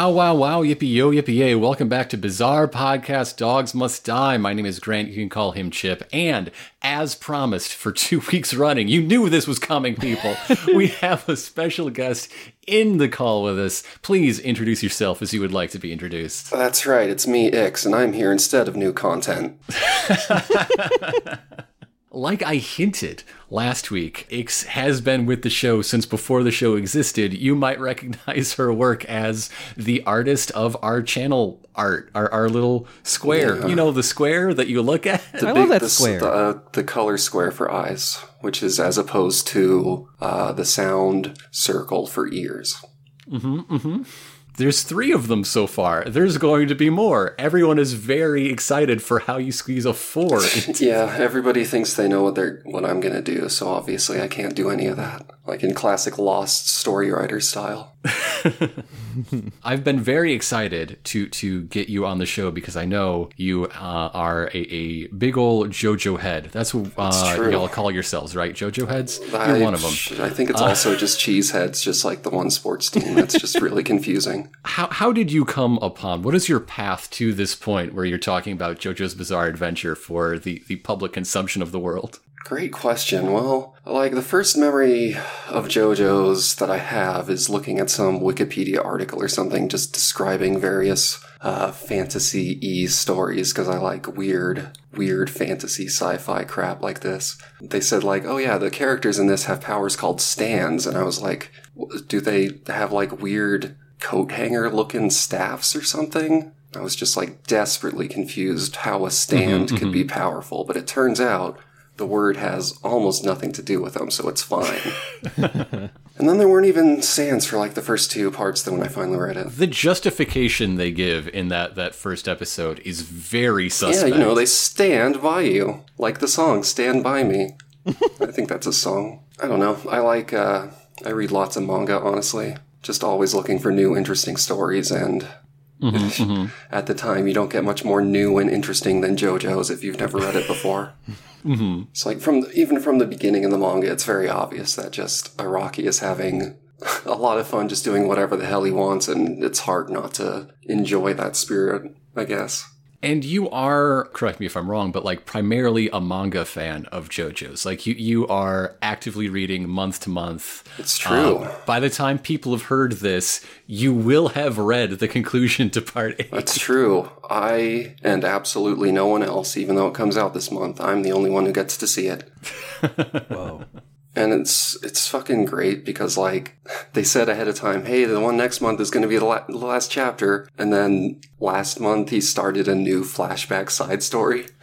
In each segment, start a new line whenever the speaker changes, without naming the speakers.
Wow, wow, wow, yippee yo, yippee yay. Welcome back to Bizarre Podcast Dogs Must Die. My name is Grant. You can call him Chip. And as promised for two weeks running, you knew this was coming, people. we have a special guest in the call with us. Please introduce yourself as you would like to be introduced.
That's right, it's me, Ix, and I'm here instead of new content.
Like I hinted last week, Ix has been with the show since before the show existed. You might recognize her work as the artist of our channel art, our, our little square.
Yeah.
You know, the square that you look at?
The
I love that
the,
square.
The, uh, the color square for eyes, which is as opposed to uh, the sound circle for ears.
There's three of them so far. There's going to be more. Everyone is very excited for how you squeeze a four.
Yeah, everybody thinks they know what they're what I'm gonna do, so obviously I can't do any of that. Like in classic Lost story writer style.
I've been very excited to to get you on the show because I know you uh, are a, a big old JoJo head. That's what uh, y'all call yourselves, right? JoJo heads. You're
I,
one of them.
I think it's also just cheese heads, just like the one sports team. That's just really confusing.
How how did you come upon? What is your path to this point where you're talking about JoJo's Bizarre Adventure for the the public consumption of the world?
Great question. Well, like the first memory of JoJo's that I have is looking at some Wikipedia article or something just describing various uh, fantasy e stories because I like weird, weird fantasy sci fi crap like this. They said, like, oh yeah, the characters in this have powers called stands. And I was like, w- do they have like weird coat hanger looking staffs or something? I was just like desperately confused how a stand could be powerful, but it turns out the word has almost nothing to do with them, so it's fine. and then there weren't even stands for like the first two parts then when I finally read it.
The justification they give in that that first episode is very suspect.
Yeah, you know, they stand by you. Like the song Stand By Me. I think that's a song. I don't know. I like uh I read lots of manga, honestly. Just always looking for new interesting stories and Mm-hmm, mm-hmm. at the time you don't get much more new and interesting than JoJo's if you've never read it before. Mm-hmm. It's like from the, even from the beginning in the manga, it's very obvious that just Araki is having a lot of fun just doing whatever the hell he wants, and it's hard not to enjoy that spirit. I guess.
And you are, correct me if I'm wrong, but like primarily a manga fan of JoJo's. Like you, you are actively reading month to month.
It's true.
Um, by the time people have heard this, you will have read the conclusion to part eight.
That's true. I and absolutely no one else, even though it comes out this month, I'm the only one who gets to see it.
Whoa.
And it's it's fucking great because like they said ahead of time, hey, the one next month is going to be the, la- the last chapter, and then last month he started a new flashback side story.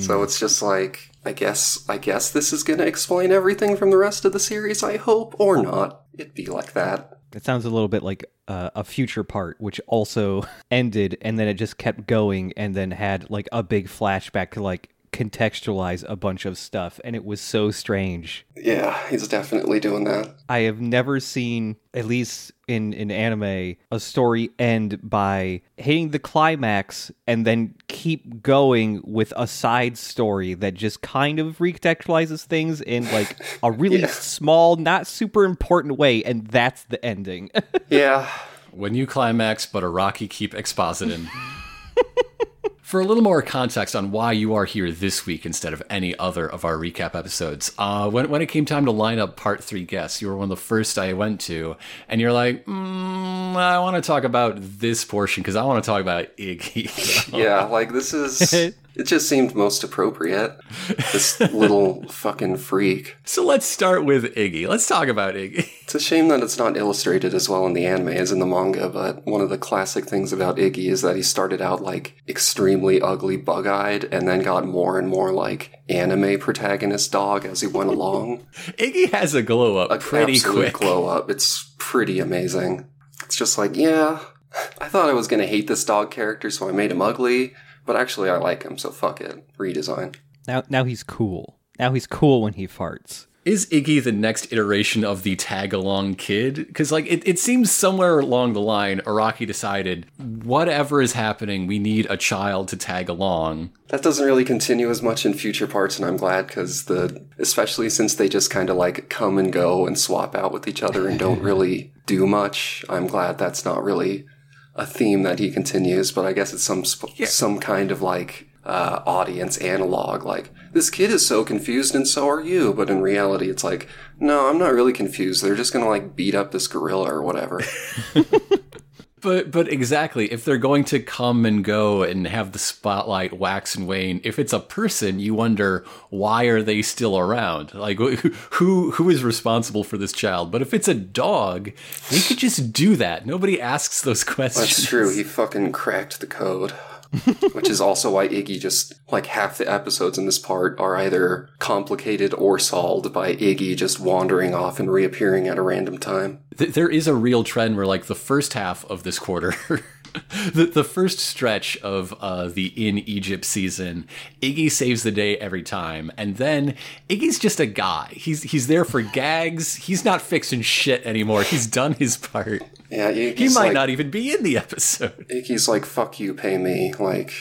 So it's just like I guess I guess this is going to explain everything from the rest of the series. I hope or not. It'd be like that.
It sounds a little bit like uh, a future part, which also ended, and then it just kept going, and then had like a big flashback to like contextualize a bunch of stuff, and it was so strange.
Yeah, he's definitely doing that.
I have never seen, at least in in anime, a story end by hitting the climax and then keep going with a side story that just kind of recontextualizes things in like a really
Yeah.
small, not super important way, and that's the ending.
Yeah,
When you climax, but Araki keep expositing. For a little more context on why you are here this week instead of any other of our recap episodes, uh, when, when it came time to line up part three guests, you were one of the first I went to, and you're like, mm, I want to talk about this portion because I want to talk about Iggy.
yeah, like this is. It just seemed most appropriate. This little fucking freak.
so let's start with Iggy. Let's talk about Iggy.
It's a shame that it's not illustrated as well in the anime as in the manga, but one of the classic things about Iggy is that he started out like extremely ugly, bug eyed, and then got more and more like anime protagonist dog as he went along.
Iggy has a glow up
A
pretty quick.
glow up. It's pretty amazing. It's just like, yeah, I thought I was gonna hate this dog character, so I made him ugly, but actually I like him, so fuck it. Redesign.
now, now he's cool. Now he's cool when he farts.
is Iggy the next iteration of the tag along kid? Because like it, it seems somewhere along the line, Araki decided whatever is happening, we need a child to tag along.
That doesn't really continue as much in future parts, and I'm glad because the especially since they just kind of like come and go and swap out with each other and don't really do much. I'm glad that's not really a theme that he continues, but I guess it's some sp- some kind of like uh, audience analog. Like this kid is so confused, and so are you. But in reality, it's like, no, I'm not really confused. They're just gonna like beat up this gorilla or whatever.
But but exactly, if they're going to come and go and have the spotlight wax and wane, if it's a person, you wonder why are they still around? Like who who is responsible for this child? But if it's a dog, they could just do that. Nobody asks those questions.
That's true. He fucking cracked the code. Which is also why Iggy just like half the episodes in this part are either complicated or solved by Iggy just wandering off and reappearing at a random time.
Th- there is a real trend where like the first half of this quarter the, the first stretch of uh, the in Egypt season, Iggy saves the day every time, and then Iggy's just a guy. He's he's there for gags. He's not fixing shit anymore. He's done his part.
Yeah, Iggy's
He might
like,
not even be in the episode.
Iggy's like, "Fuck you, pay me." Like,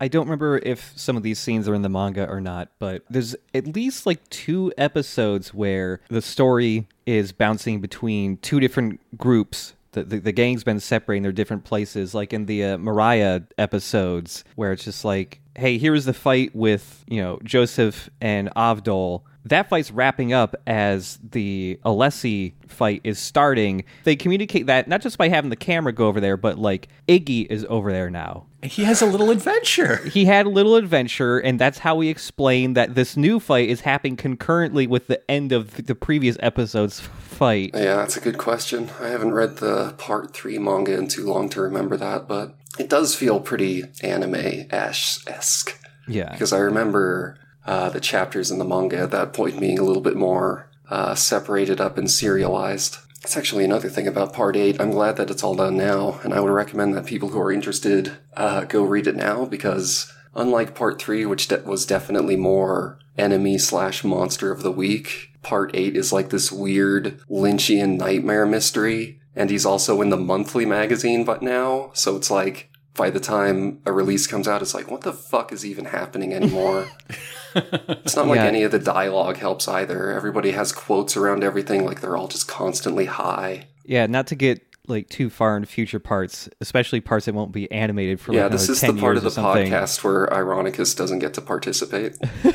I don't remember if some of these scenes are in the manga or not, but there's at least like two episodes where the story is bouncing between two different groups. The, the, the gang's been separating their different places, like in the uh, Mariah episodes, where it's just like, hey, here's the fight with, you know, Joseph and Avdol. That fight's wrapping up as the Alessi fight is starting. They communicate that not just by having the camera go over there, but like Iggy is over there now
And he has a little adventure.
he had a little adventure, and that's how we explain that this new fight is happening concurrently with the end of the previous episode's fight.
yeah, that's a good question. I haven't read the part three manga in too long to remember that, but it does feel pretty anime esque.
Yeah.
because I remember uh, the chapters in the manga at that point being a little bit more uh, separated up and serialized. It's actually another thing about Part 8. I'm glad that it's all done now, and I would recommend that people who are interested uh, go read it now because, unlike Part 3, which de- was definitely more enemy slash monster of the week, Part 8 is like this weird Lynchian nightmare mystery, and he's also in the monthly magazine but now, so it's like by the time a release comes out, it's like, what the fuck is even happening anymore? it's not like
Yeah.
any of the dialogue helps either. Everybody has quotes around everything, like they're all just constantly high.
Yeah, not to get like too far into future parts, especially parts that won't be animated for
Yeah,
like
this
another
is the part of the
something.
podcast where Ironicus doesn't get to participate.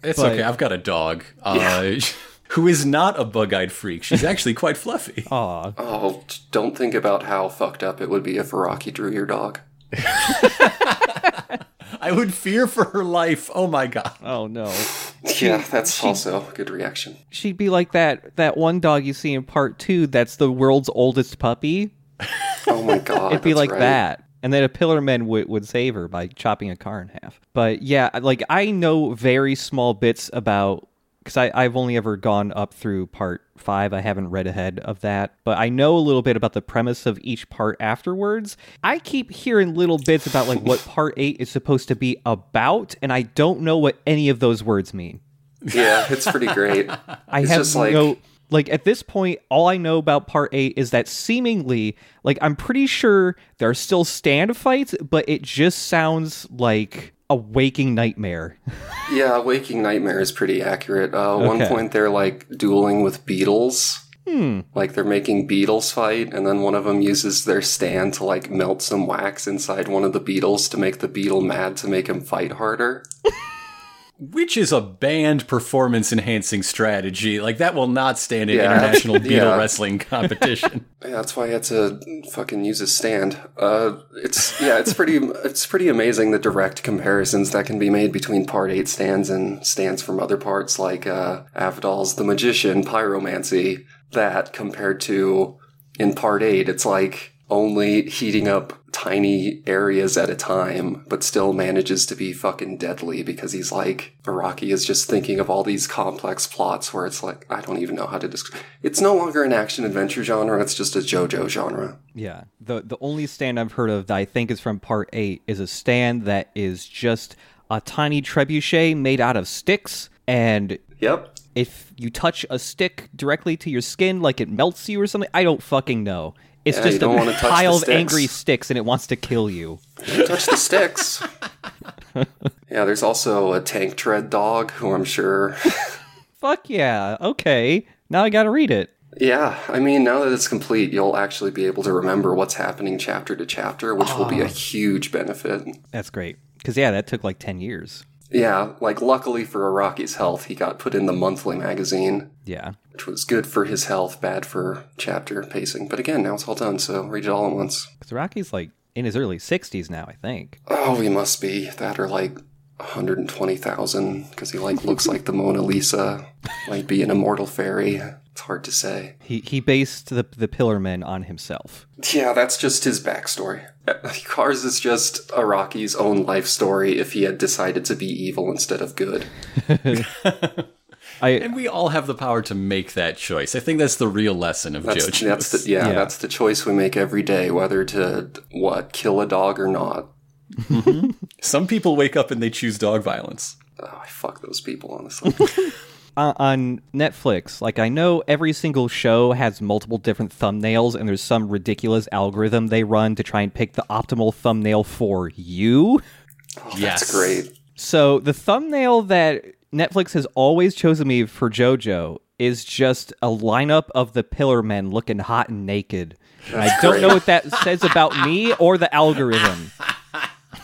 It's
But-
okay. I've got a dog uh, who is not a bug-eyed freak. She's actually quite fluffy.
Aw.
oh, don't think about how fucked up it would be if Araki drew your dog.
I would fear for her life. Oh my god.
Oh no.
Yeah, that's also a good reaction.
She'd be like that that one dog you see in part two that's the world's oldest puppy.
Oh my god.
It'd be like
right.
that. And then a pillar man would, would save her by chopping a car in half. But yeah, like I know very small bits about because I've only ever gone up through part five. I haven't read ahead of that, but I know a little bit about the premise of each part afterwards. I keep hearing little bits about like what part eight is supposed to be about, and I don't know what any of those words mean.
Yeah, it's pretty great.
I
It's
have
just like-
no like at this point all I know about part 8 is that seemingly like I'm pretty sure there are still stand fights but it just sounds like a waking nightmare.
Yeah, Waking Nightmare is pretty accurate. Uh, One
Okay.
point they're like dueling with beetles.
Hmm.
Like they're making beetles fight, and then one of them uses their stand to like melt some wax inside one of the beetles to make the beetle mad to make him fight harder.
Which is a banned performance enhancing strategy. Like that will not stand in
Yeah.
international beetle
Yeah.
wrestling competition.
Yeah, that's why I had to fucking use a stand. Uh, it's yeah, it's pretty it's pretty amazing the direct comparisons that can be made between Part Eight stands and stands from other parts, like uh, Avdol's The Magician, Pyromancy. That compared to in Part Eight, it's like only heating up tiny areas at a time, but still manages to be fucking deadly because he's like Araki is just thinking of all these complex plots where it's like I don't even know how to describe. It's no longer an action adventure genre; it's just a JoJo genre.
Yeah. The the only stand I've heard of that I think is from part 8 is a stand that is just a tiny trebuchet made out of sticks and
Yep.
if you touch a stick directly to your skin, like it melts you or something. I don't fucking know. It's
Yeah,
just a pile of angry sticks, and it wants to kill you.
touch the sticks. yeah, there's also a tank tread dog who I'm sure.
Fuck yeah. Okay. Now I gotta read it.
yeah, I mean, now that it's complete, you'll actually be able to remember what's happening chapter to chapter, which will be a ah. huge benefit.
That's great. Because yeah, that took like ten years.
Yeah, like luckily for Araki's health, he got put in the monthly magazine,
Yeah.
which was good for his health, bad for chapter pacing. But again, now it's all done, so read it all at once.
Because Rocky's like in his early sixties now, I think.
Oh, he must be that or like 120,000 because he like looks like the Mona Lisa, might be an immortal fairy. It's hard to say.
He he based the the Pillar Men on himself.
Yeah, that's just his backstory. Kars is just Araki's own life story if he had decided to be evil instead of good.
I
And we all have the power to make that choice. I think that's the real lesson of
That's,
JoJo.
that's the, yeah,
Yeah.
that's the choice we make every day, whether to what kill a dog or not.
Some people wake up and they choose dog violence.
Oh, I fuck those people, honestly.
uh, on Netflix, like I know every single show has multiple different thumbnails, and there's some ridiculous algorithm they run to try and pick the optimal thumbnail for you.
yes.
That's great.
So the thumbnail that Netflix has always chosen me for JoJo is just a lineup of the Pillar Men looking hot and naked. And I don't know what that says about me or the algorithm.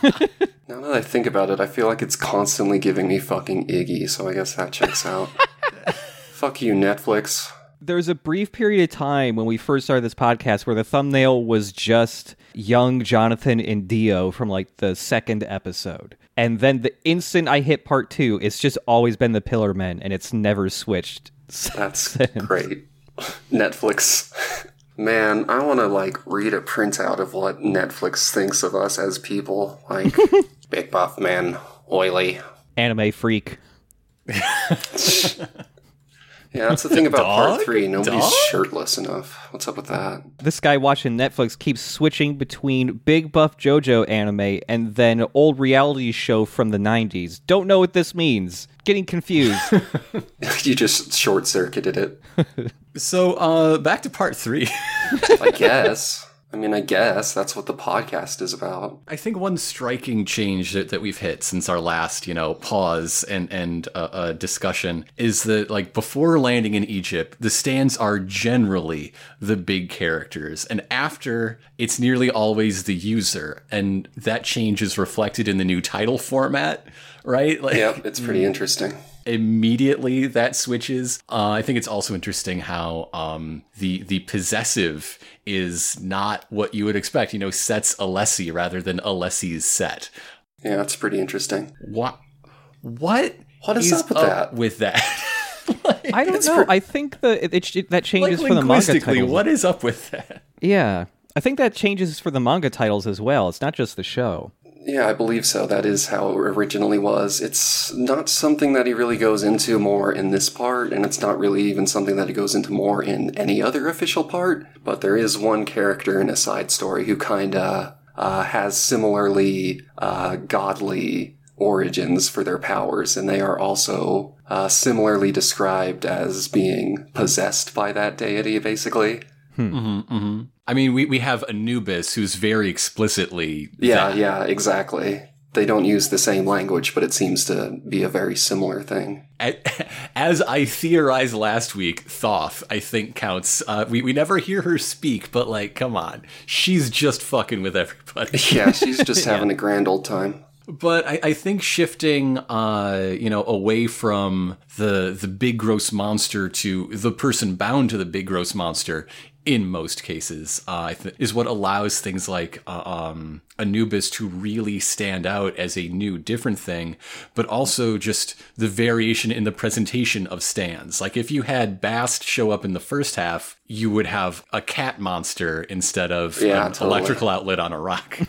Now that I think about it, I feel like it's constantly giving me fucking Iggy, so I guess that checks out. Fuck you, Netflix.
There was a brief period of time when we first started this podcast where the thumbnail was just young Jonathan and Dio from like the second episode. And then the instant I hit part two, it's just always been the Pillar Men and it's never switched.
That's great. Netflix. Man, I want to like read a printout of what Netflix thinks of us as people. Like, big buff man, oily.
Anime freak.
Yeah, that's the thing about part three. Nobody's
Dog?
shirtless enough. What's up with that?
This guy watching Netflix keeps switching between big buff JoJo anime and then old reality show from the 90s. Don't know what this means. Getting confused.
you just short circuited it.
So, uh, back to part three.
I guess. I mean, I guess that's what the podcast is about.
I think one striking change that, that we've hit since our last, you know, pause and and uh, uh, discussion is that like before landing in Egypt, the stands are generally the big characters, and after it's nearly always the user, and that change is reflected in the new title format, right? Like,
Yep, it's pretty interesting.
Immediately that switches. Uh, I think it's also interesting how um, the the possessive is not what you would expect. You know, sets Alessi rather than Alessi's set.
Yeah, that's pretty interesting.
What? What?
What is up with that?
With that?
I don't know.
pre-
I think that it, it, that
like
changes for the manga
linguistically,
titles.
what is up with that?
Yeah. I think that changes for the manga titles as well. It's not just the show.
Yeah, I believe so. That is how it originally was. It's not something that he really goes into more in this part, and it's not really even something that he goes into more in any other official part. But there is one character in a side story who kinda uh, has similarly uh, godly origins for their powers, and they are also uh, similarly described as being possessed by that deity, basically.
I mean, we, we have Anubis, who's very explicitly
Yeah,
that.
yeah, exactly. They don't use the same language, but it seems to be a very similar thing.
As I theorized last week, Thoth, I think, counts. Uh, we, we never hear her speak, but, like, come on. She's just fucking with everybody.
Yeah, she's just having a grand old time.
But I, I think shifting, uh, you know, away from the the big gross monster to the person bound to the big gross monster, in most cases, uh, I th- is what allows things like uh, um, Anubis to really stand out as a new, different thing. But also just the variation in the presentation of stands. Like if you had Bast show up in the first half, you would have a cat monster instead of
Yeah,
an
totally.
electrical outlet on a rock.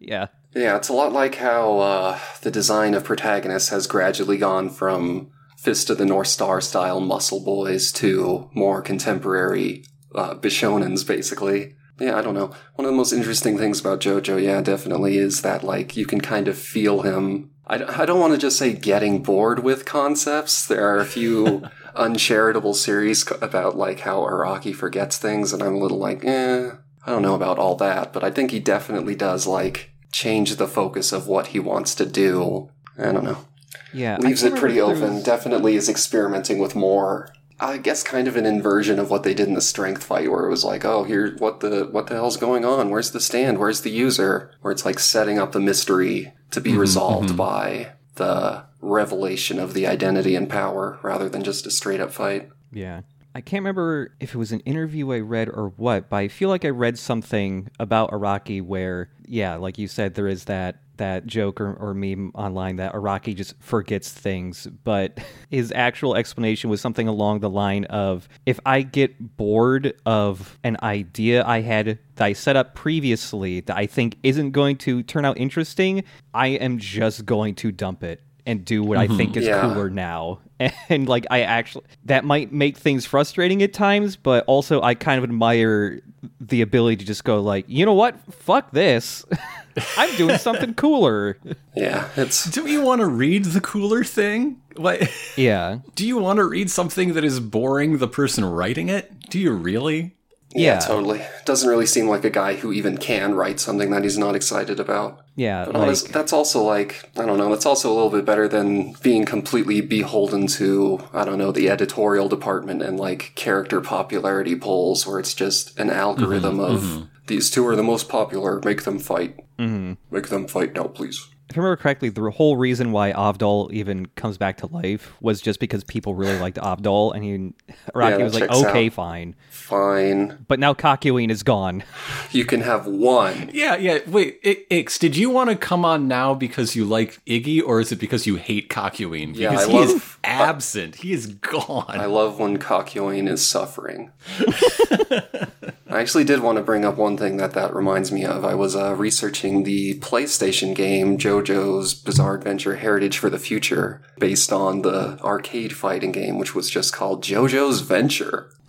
Yeah.
Yeah, it's a lot like how uh, the design of protagonists has gradually gone from Fist of the North Star style muscle boys to more contemporary uh, Bishonens, basically. yeah, I don't know. One of the most interesting things about JoJo, yeah, definitely is that like you can kind of feel him. I, I don't want to just say getting bored with concepts. There are a few uncharitable series about like how Araki forgets things, and I'm a little like, eh, I don't know about all that. But I think he definitely does like change the focus of what he wants to do. I don't know
Yeah,
leaves it pretty
remember if there
open.
was-
Definitely is experimenting with more. I guess kind of an inversion of what they did in the strength fight, where it was like, oh, here, what the what the hell's going on? Where's the stand? Where's the user? Where it's like setting up the mystery to be mm-hmm, resolved mm-hmm. by the revelation of the identity and power, rather than just a straight up fight.
Yeah. I can't remember if it was an interview I read or what, but I feel like I read something about Araki where, yeah, like you said, there is that that joke or, or meme online that Araki just forgets things, but his actual explanation was something along the line of if I get bored of an idea I had that I set up previously that I think isn't going to turn out interesting, I am just going to dump it and do what I mm-hmm. think is
Yeah.
cooler now. And like I actually that might make things frustrating at times, but also I kind of admire the ability to just go like, "You know what? Fuck this. I'm doing something cooler."
Yeah, it's
Do you want to read the cooler thing? What?
Yeah.
Do you want to read something that is boring the person writing it? Do you really?
yeah,
Yeah.
totally. Doesn't really seem like a guy who even can write something that he's not excited about.
Yeah,
But
like
honest, that's also like I don't know. That's also a little bit better than being completely beholden to I don't know the editorial department and like character popularity polls, where it's just an algorithm mm-hmm. of mm-hmm. These two are the most popular. Make them fight. Mm-hmm. Make them fight now, please.
if I remember correctly, the whole reason why Avdol even comes back to life was just because people really liked Avdol, and he Araki
that
was like, "Okay,
out.
fine,"
Fine,
but now Kakyoin is gone.
you can have one.
Yeah, yeah. Wait, I- Ix, did you want to come on now because you like Iggy, or is it because you hate Kakyoin?
Yeah,
Because
I
he is
love-
absent. He is gone.
I love when Kakyoin is suffering. I actually did want to bring up one thing that that reminds me of. I was uh, researching the PlayStation game JoJo's Bizarre Adventure Heritage for the Future, based on the arcade fighting game, which was just called JoJo's Venture.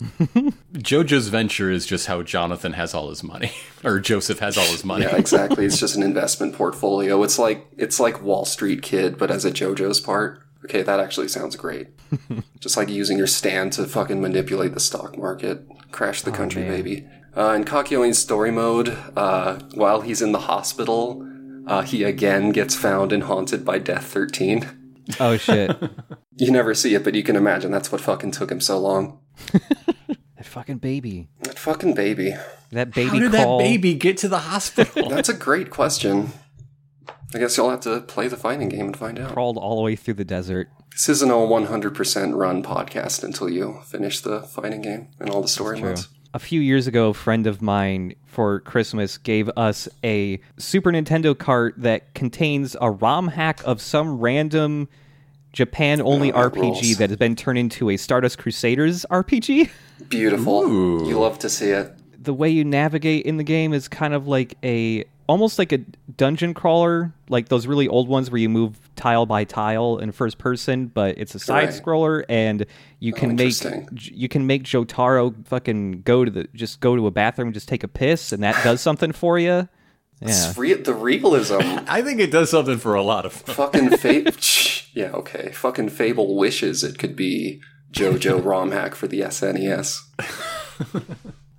JoJo's venture is just how Jonathan has all his money, or Joseph has all his money.
Yeah, exactly. it's just an investment portfolio. It's like it's like Wall Street Kid, but as a JoJo's part. Okay, that actually sounds great. just like using your stand to fucking manipulate the stock market, crash the country,
man.
baby. Uh, in Kakyoin's story mode, uh, while he's in the hospital, uh, he again gets found and haunted by Death 13.
Oh shit!
You never see it, but you can imagine that's what fucking took him so long.
that fucking baby.
That fucking baby.
That baby
How did
crawl.
that baby get to the hospital?
That's a great question. I guess you'll have to play the fighting game and find out.
crawled all the way through the desert.
This isn't a 100% run podcast until you finish the fighting game and all the story modes.
A few years ago, a friend of mine for Christmas gave us a Super Nintendo cart that contains a ROM hack of some random Japan only
Oh, that
RPG
rules.
that has been turned into a Stardust Crusaders RPG.
Beautiful.
Ooh.
You love to see it.
the way you navigate in the game is kind of like a almost like a dungeon crawler, like those really old ones where you move tile by tile in first person, but it's a side
Right.
scroller and you oh, can make you can make Jotaro fucking go to the just go to a bathroom just take a piss and that does something for you. Yeah.
It's re- the realism.
I think it does something for a lot of.
fucking Fable. yeah, okay. Fucking Fable wishes it could be JoJo ROM hack for the E SNES.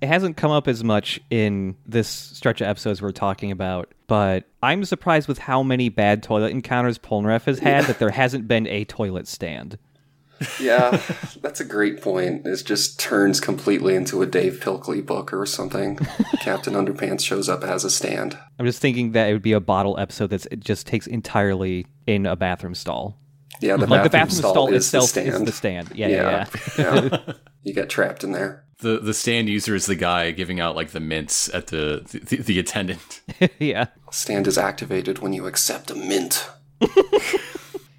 It hasn't come up as much in this stretch of episodes we're talking about, but I'm surprised with how many bad toilet encounters Polnareff has had that there hasn't been a toilet stand.
Yeah, that's a great point. It just turns completely into a Dav Pilkey book or something. Captain Underpants shows up as a stand.
I'm just thinking that it would be a bottle episode that just takes entirely in a bathroom stall.
Yeah, the
Like the
bathroom,
bathroom stall,
is the
itself
stand.
is the stand. Yeah, yeah,
yeah. yeah. You get trapped in there.
The the stand user is the guy giving out like the mints at the the, the attendant.
Yeah. yeah.
Stand is activated when you accept a mint.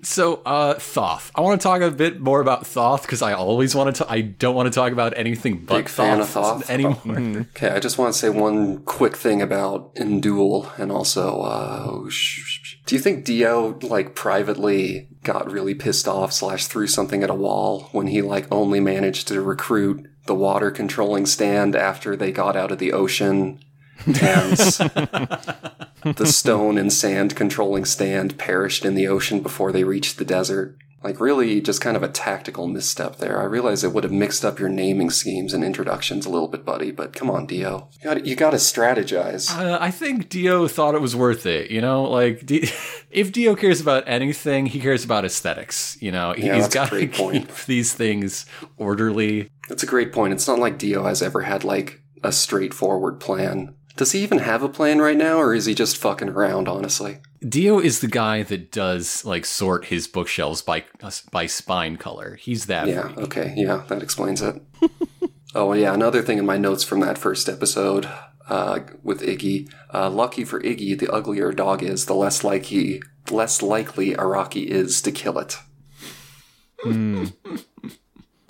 So, uh, Thoth. I want to talk a bit more about Thoth because I always want to. I don't want to talk about anything but
Big fan of
Thoth
Thoth.
anymore.
Okay, I just want to say one quick thing about N'Doul and also, uh, oh, sh- sh- sh- do you think Dio, like, privately got really pissed off slash threw something at a wall when he, like, only managed to recruit the water controlling stand after they got out of the ocean, and the stone and sand controlling stand perished in the ocean before they reached the desert. Like, really, just kind of a tactical misstep there. I realize it would have mixed up your naming schemes and introductions a little bit, buddy, but come on, Dio. You gotta, you gotta strategize.
Uh, I think Dio thought it was worth it. You know, like D- if Dio cares about anything, he cares about aesthetics. You know,
Yeah,
he's got to
great point.
keep these things orderly.
That's a great point. It's not like Dio has ever had, like, a straightforward plan. Does he even have a plan right now, or is he just fucking around, honestly?
Dio is the guy that does like sort his bookshelves by by spine color. He's that.
Yeah,
freak.
okay, yeah, that explains it. oh, yeah, another thing in my notes from that first episode uh, with Iggy. Uh, lucky for Iggy, the uglier a dog is, the less likely, less likely Araki is to kill it.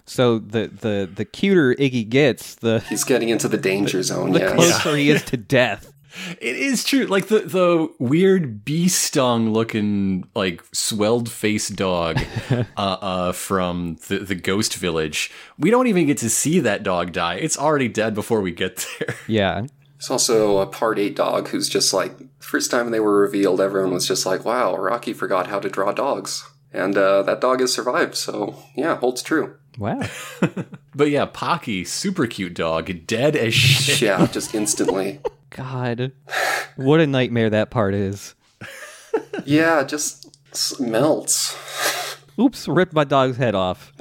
So the the the cuter Iggy gets, the
He's getting into the danger zone,
the
yes.
closer he is to death.
It is true. Like the the weird bee stung looking like swelled face dog uh, uh, from the the ghost village. We don't even get to see that dog die. It's already dead before we get there.
Yeah.
There's also a part eight dog who's just like, first time they were revealed, everyone was just like, wow, Rocky forgot how to draw dogs. And uh, that dog has survived, so yeah, holds true.
Wow.
But yeah, Pocky, super cute dog, dead as shit.
Yeah, just instantly.
God. What a nightmare that part is.
Yeah, it just s- melts.
Oops, ripped my dog's head off.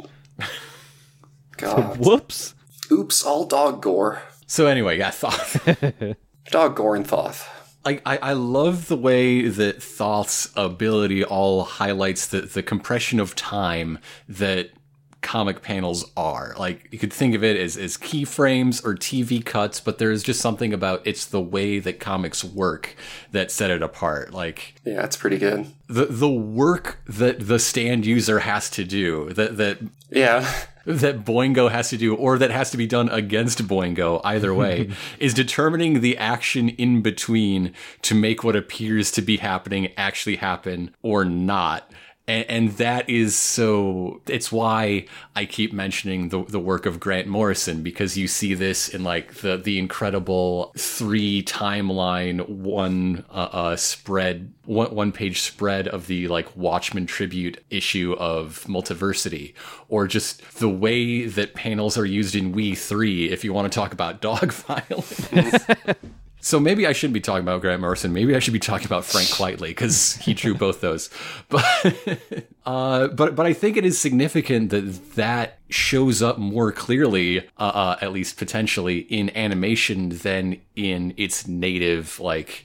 God.
Whoops.
Oops, all dog gore.
So anyway, yeah, Thoth.
Dog gore and Thoth.
Like I, I love the way that Thoth's ability all highlights the, the compression of time that comic panels are. Like you could think of it as, as keyframes or TV cuts, but there's just something about it's the way that comics work that set it apart. Like
Yeah, it's pretty good.
the the work that the stand user has to do, that that
Yeah.
that Boingo has to do, or that has to be done against Boingo, either way, is determining the action in between to make what appears to be happening actually happen or not. And, and that is so, it's why I keep mentioning the, the work of Grant Morrison, because you see this in like the, the incredible three timeline, one, uh, uh, spread, one, one page spread of the like Watchmen tribute issue of Multiversity, or just the way that panels are used in WE3, if you want to talk about dog violence. So maybe I shouldn't be talking about Grant Morrison. Maybe I should be talking about Frank Quitely because he drew both those. But uh, but but I think it is significant that that shows up more clearly, uh, uh, at least potentially, in animation than in its native like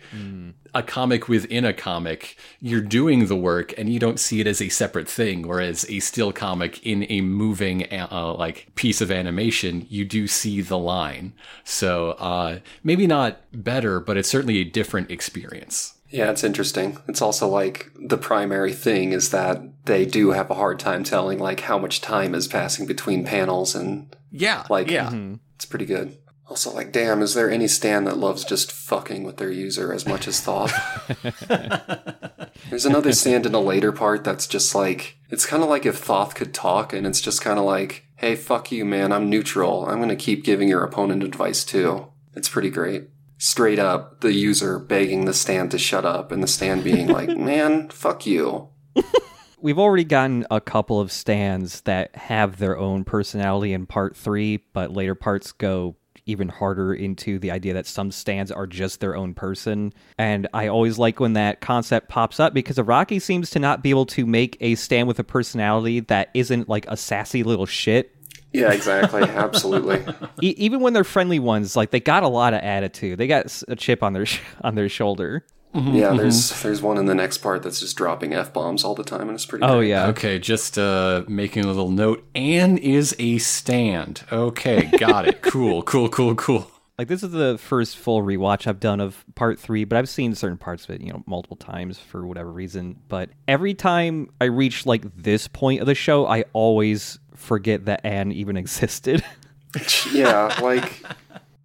a comic within a comic. You're doing the work and you don't see it as a separate thing. Whereas a still comic in a moving uh, like piece of animation, you do see the line. So uh, maybe not better, but it's certainly a different experience.
Yeah, it's interesting. It's also like the primary thing is that they do have a hard time telling like how much time is passing between panels and
Yeah,
Like-
yeah. Mm-hmm.
it's pretty good. Also, like, damn, is there any stand that loves just fucking with their user as much as Thoth? There's another stand in a later part that's just like, it's kind of like if Thoth could talk, and it's just kind of like, hey, fuck you, man, I'm neutral. I'm gonna keep giving your opponent advice too. It's pretty great. Straight up, the user begging the stand to shut up, and the stand being like, man, fuck you.
We've already gotten a couple of stands that have their own personality in part three, but later parts go even harder into the idea that some stands are just their own person. And I always like when that concept pops up because Araki seems to not be able to make a stand with a personality that isn't like a sassy little shit.
Yeah, exactly. Absolutely.
E- even when they're friendly ones, like they got a lot of attitude. They got a chip on their sh- on their shoulder.
Yeah, there's there's one in the next part that's just dropping f bombs all the time, and it's pretty.
Oh
great.
yeah.
Okay, just uh, making a little note. Anne is a stand. Okay, got it. cool, cool, cool, cool.
Like this is the first full rewatch I've done of part three, but I've seen certain parts of it, you know, multiple times for whatever reason. But every time I reach like this point of the show, I always forget that Anne even existed.
yeah, like,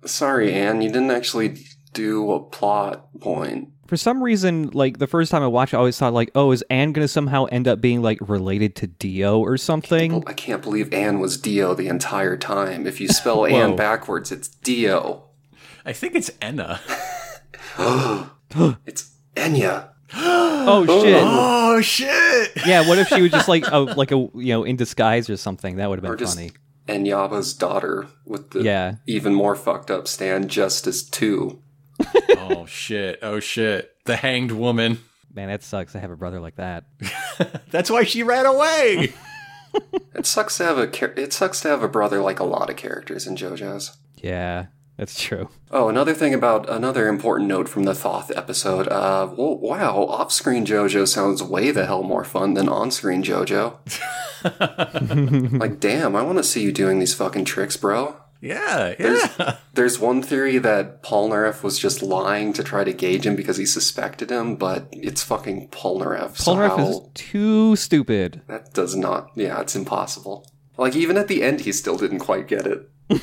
sorry, Anne, you didn't actually do a plot point.
For some reason, like the first time I watched it, I always thought like, oh, is Anne gonna somehow end up being like related to Dio or something?
I can't believe Anne was Dio the entire time. If you spell Anne backwards, it's Dio.
I think it's Enna.
It's Enya.
Oh shit!
Oh shit!
Yeah, what if she was just like a like a you know in disguise or something? That would have been
just
funny.
Enyaba's daughter with the
Yeah.
even more fucked up stand Justice 2.
oh shit! Oh shit! The hanged woman.
Man, that sucks to have a brother like that.
That's why she ran away.
It sucks to have a char- it sucks to have a brother like a lot of characters in JoJo's.
Yeah, that's true.
Oh, another thing about another important note from the Thoth episode. Uh, whoa, wow, off-screen JoJo sounds way the hell more fun than on-screen JoJo. like, damn, I want to see you doing these fucking tricks, bro.
yeah, yeah.
There's one theory that Polnareff was just lying to try to gauge him because he suspected him, but it's fucking Polnareff. So
Polnareff
how-
is too stupid.
that does not. Yeah, it's impossible. Like even at the end, he still didn't quite get it.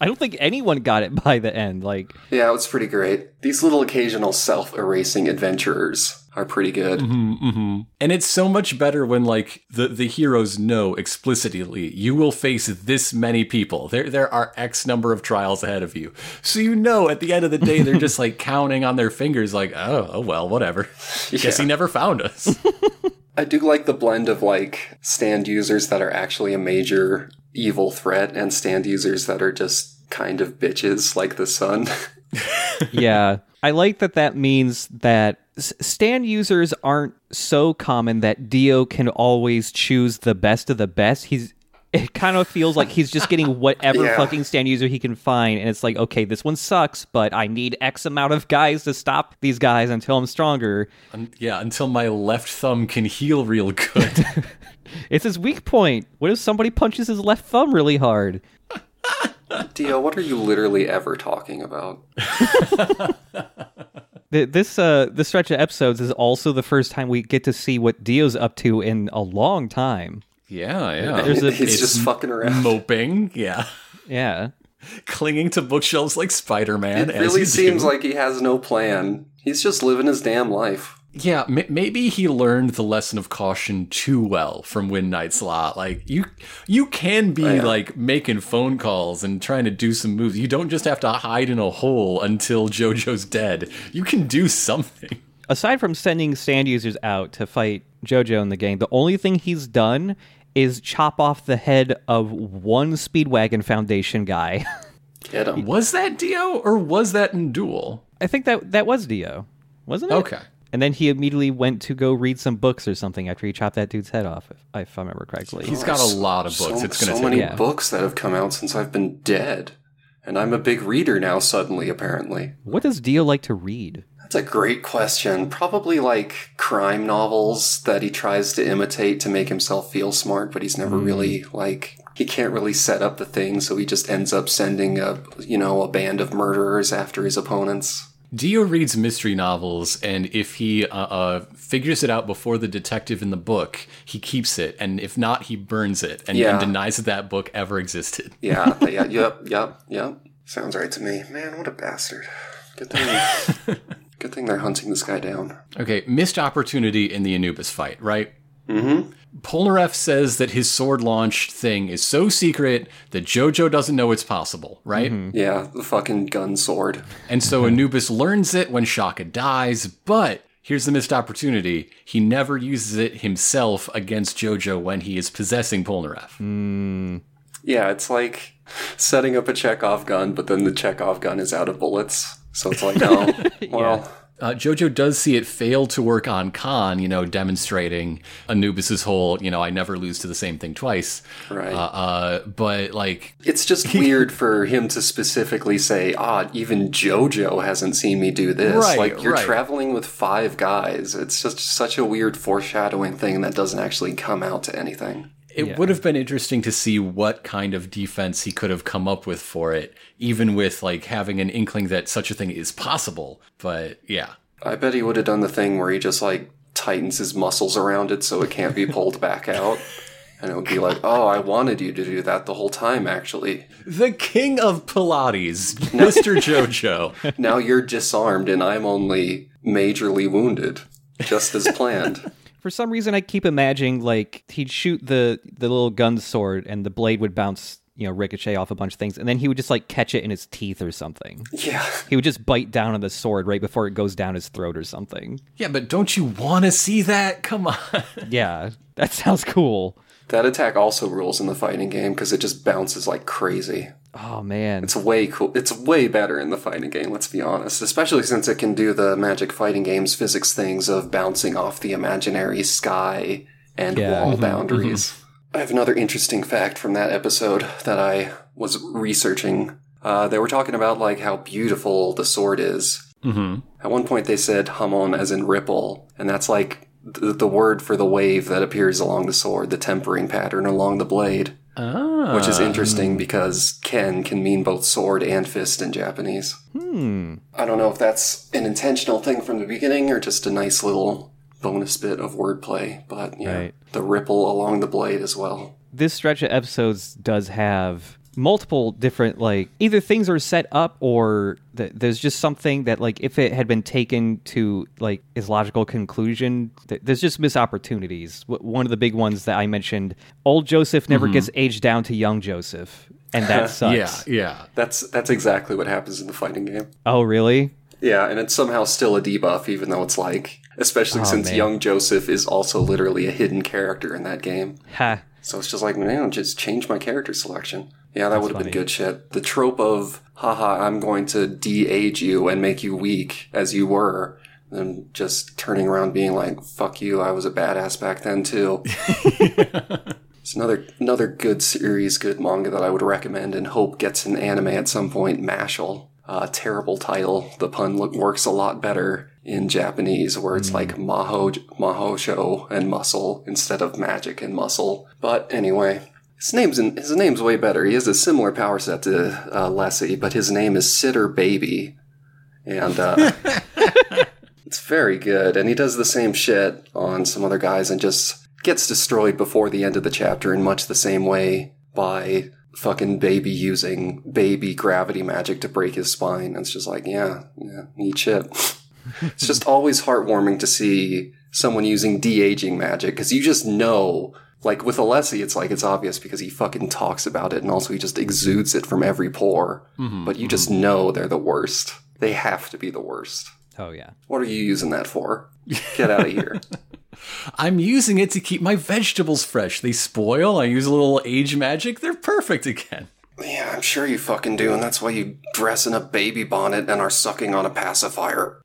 I don't think anyone got it by the end. Like,
Yeah, it was pretty great. These little occasional self-erasing adventurers are pretty good. Mm-hmm, mm-hmm.
And it's so much better when like the the heroes know explicitly you will face this many people. There there are X number of trials ahead of you. So you know at the end of the day they're just like counting on their fingers like, "Oh, oh well, whatever. Guess he never found us."
I do like the blend of like stand users that are actually a major evil threat and stand users that are just kind of bitches like the sun.
yeah, I like that. That means that stand users aren't so common that Dio can always choose the best of the best. He's it kind of feels like he's just getting whatever
Yeah.
fucking stand user he can find, and it's like, okay, this one sucks, but I need X amount of guys to stop these guys until I'm stronger.
Un- yeah, until my left thumb can heal real good.
It's his weak point. What if somebody punches his left thumb really hard?
Dio, what are you literally ever talking about?
This uh, this stretch of episodes is also the first time we get to see what Dio's up to in a long time.
Yeah, yeah.
There's a-
He's just fucking around.
moping, yeah.
Yeah.
Clinging to bookshelves like Spider-Man.
It really seems
do.
like he has no plan. He's just living his damn life.
Yeah, m- maybe he learned the lesson of caution too well from Windknight's Lot. Like you, you can be oh,
yeah.
like making phone calls and trying to do some moves. You don't just have to hide in a hole until JoJo's dead. You can do something.
Aside from sending stand users out to fight JoJo in the game, the only thing he's done is chop off the head of one Speedwagon Foundation guy.
Get him.
Was that Dio or was that N'Doul?
I think that that was Dio, wasn't it?
Okay.
And then he immediately went to go read some books or something after he chopped that dude's head off, if, if I remember correctly.
He's got a lot of books.
So,
it's gonna
so many
Yeah.
books that have come out since I've been dead. And I'm a big reader now, suddenly, apparently.
what does Dio like to read?
That's a great question. Probably like crime novels that he tries to imitate to make himself feel smart, but he's never really like he can't really set up the thing, so he just ends up sending a you know a band of murderers after his opponents.
Dio reads mystery novels, and if he uh, uh, figures it out before the detective in the book, he keeps it, and if not, he burns it and,
Yeah.
and denies that that book ever existed.
Yeah, yeah, yep, yep, yep. Sounds right to me. Man, what a bastard. Good thing. good thing they're hunting this guy down.
Okay, missed opportunity in the Anubis fight, right? Mm-hmm. Polnareff says that his sword launch thing is so secret that JoJo doesn't know it's possible, right?
Yeah, the fucking gun sword.
And so Anubis learns it when Chaka dies, but here's the missed opportunity. He never uses it himself against JoJo when he is possessing Polnareff.
Yeah, it's like setting up a Chekhov gun, but then the Chekhov gun is out of bullets. So it's like, oh, well,
Uh, Jojo does see it fail to work on Khan, you know, demonstrating Anubis's whole, you know, I never lose to the same thing twice.
Right.
Uh, uh, but like,
it's just weird for him to specifically say, ah, even JoJo hasn't seen me do this.
Right,
like, you're
right.
traveling with five guys. It's just such a weird foreshadowing thing that doesn't actually come out to anything.
It would have been interesting to see what kind of defense he could have come up with for it, even with like having an inkling that such a thing is possible. But yeah.
I bet he would have done the thing where he just, like, tightens his muscles around it so it can't be pulled back out. And it would be like, oh, I wanted you to do that the whole time, actually.
The king of Pilates, Mr. JoJo.
Now you're disarmed and I'm only majorly wounded, just as planned.
For some reason, I keep imagining like he'd shoot the the little gun sword, and the blade would bounce, you know, ricochet off a bunch of things, and then he would just like catch it in his teeth or something.
yeah.
He would just bite down on the sword right before it goes down his throat or something.
Yeah, but don't you want to see that? Come on.
Yeah, that sounds cool.
That attack also rules in the fighting game because it just bounces like crazy.
Oh man,
It's way cool. It's way better in the fighting game, let's be honest. Especially since it can do the Magic Fighting Game's physics things of bouncing off the imaginary sky and
Yeah.
wall boundaries. I have another interesting fact from that episode that I was researching. Uh, they were talking about like how beautiful the sword is.
Mm-hmm.
At one point, they said hamon as in ripple, and that's like the, the word for the wave that appears along the sword, the tempering pattern along the blade,
Ah.
which is interesting because ken can mean both sword and fist in Japanese.
hmm.
I don't know if that's an intentional thing from the beginning or just a nice little bonus bit of wordplay, but yeah,
Right.
the ripple along the blade as well.
This stretch of episodes does have multiple different like either things are set up or th- there's just something that like if it had been taken to like its logical conclusion th- there's just missed opportunities W- one of the big ones that i mentioned old joseph never mm-hmm. gets aged down to young joseph and that sucks
Yeah, yeah.
That's that's exactly what happens in the fighting game.
oh really
Yeah, and it's somehow still a debuff, even though it's like, especially
Oh,
since
man.
young Joseph is also literally a hidden character in that game.
ha
So it's just like, man, just change my character selection. Yeah, that would have been good shit. The trope of, haha, I'm going to de-age you and make you weak as you were, and just turning around being like, fuck you, I was a badass back then too. It's another another good series, good manga that I would recommend and hope gets an anime at some point. Mashle, uh, terrible title. The pun look, works a lot better in Japanese, where it's like maho maho show and muscle instead of magic and muscle. But anyway, his name's in, his name's way better. He has a similar power set to uh, Lessie, but his name is Sitter Baby, and uh, it's very good. And he does the same shit on some other guys and just gets destroyed before the end of the chapter in much the same way by fucking baby using baby gravity magic to break his spine. And it's just like, yeah, yeah, neat shit. it's just always heartwarming to see someone using de-aging magic because you just know like with Alessi, it's like it's obvious because he fucking talks about it and also he just exudes it from every pore. Mm-hmm, but you mm-hmm. just know they're the worst. They have to be the worst.
oh yeah
What are you using that for? Get out of here.
I'm using it to keep my vegetables fresh. They spoil. I use a little age magic. They're perfect again.
Yeah, I'm sure you fucking do, and that's why you dress in a baby bonnet and are sucking on a pacifier.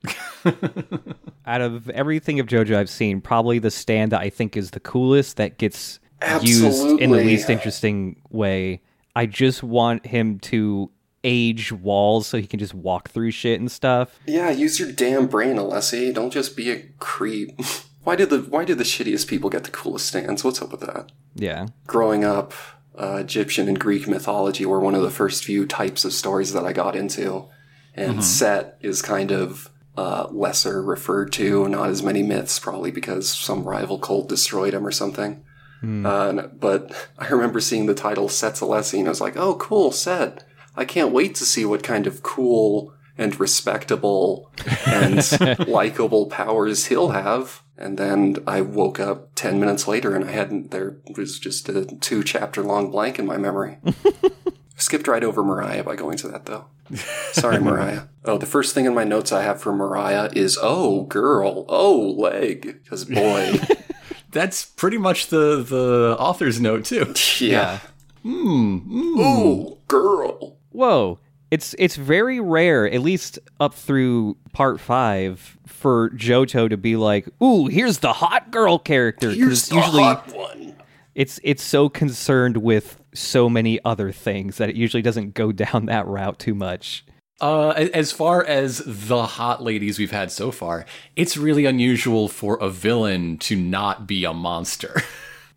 out of everything of JoJo I've seen, probably the stand that I think is the coolest that gets used in the least interesting way. I just want him to age walls so he can just walk through shit and stuff.
Yeah, use your damn brain, Alessi. Don't just be a creep. why did the why did the shittiest people get the coolest stands? What's up with that?
Yeah.
Growing up, uh, Egyptian and Greek mythology were one of the first few types of stories that I got into, and Set is kind of uh, lesser referred to. Not as many myths, probably because some rival cult destroyed him or something. Uh, but I remember seeing the title Set's and I was like, "Oh, cool, Set! I can't wait to see what kind of cool and respectable and likable powers he'll have." And then I woke up ten minutes later, and I hadn't. There was just a two chapter long blank in my memory. Skipped right over Mariah by going to that though. Sorry, Mariah. Oh, the first thing in my notes I have for Mariah is "Oh, girl, oh, leg," because boy,
That's pretty much the the author's note too.
yeah. Hmm, hmm. Ooh, girl.
Whoa. It's it's very rare, at least up through part five, for JoJo to be like, "Ooh, here's the hot girl character."
Here's
it's
the
usually
hot one.
it's it's so concerned with so many other things that it usually doesn't go down that route too much.
Uh, as far as the hot ladies we've had so far, it's really unusual for a villain to not be a monster.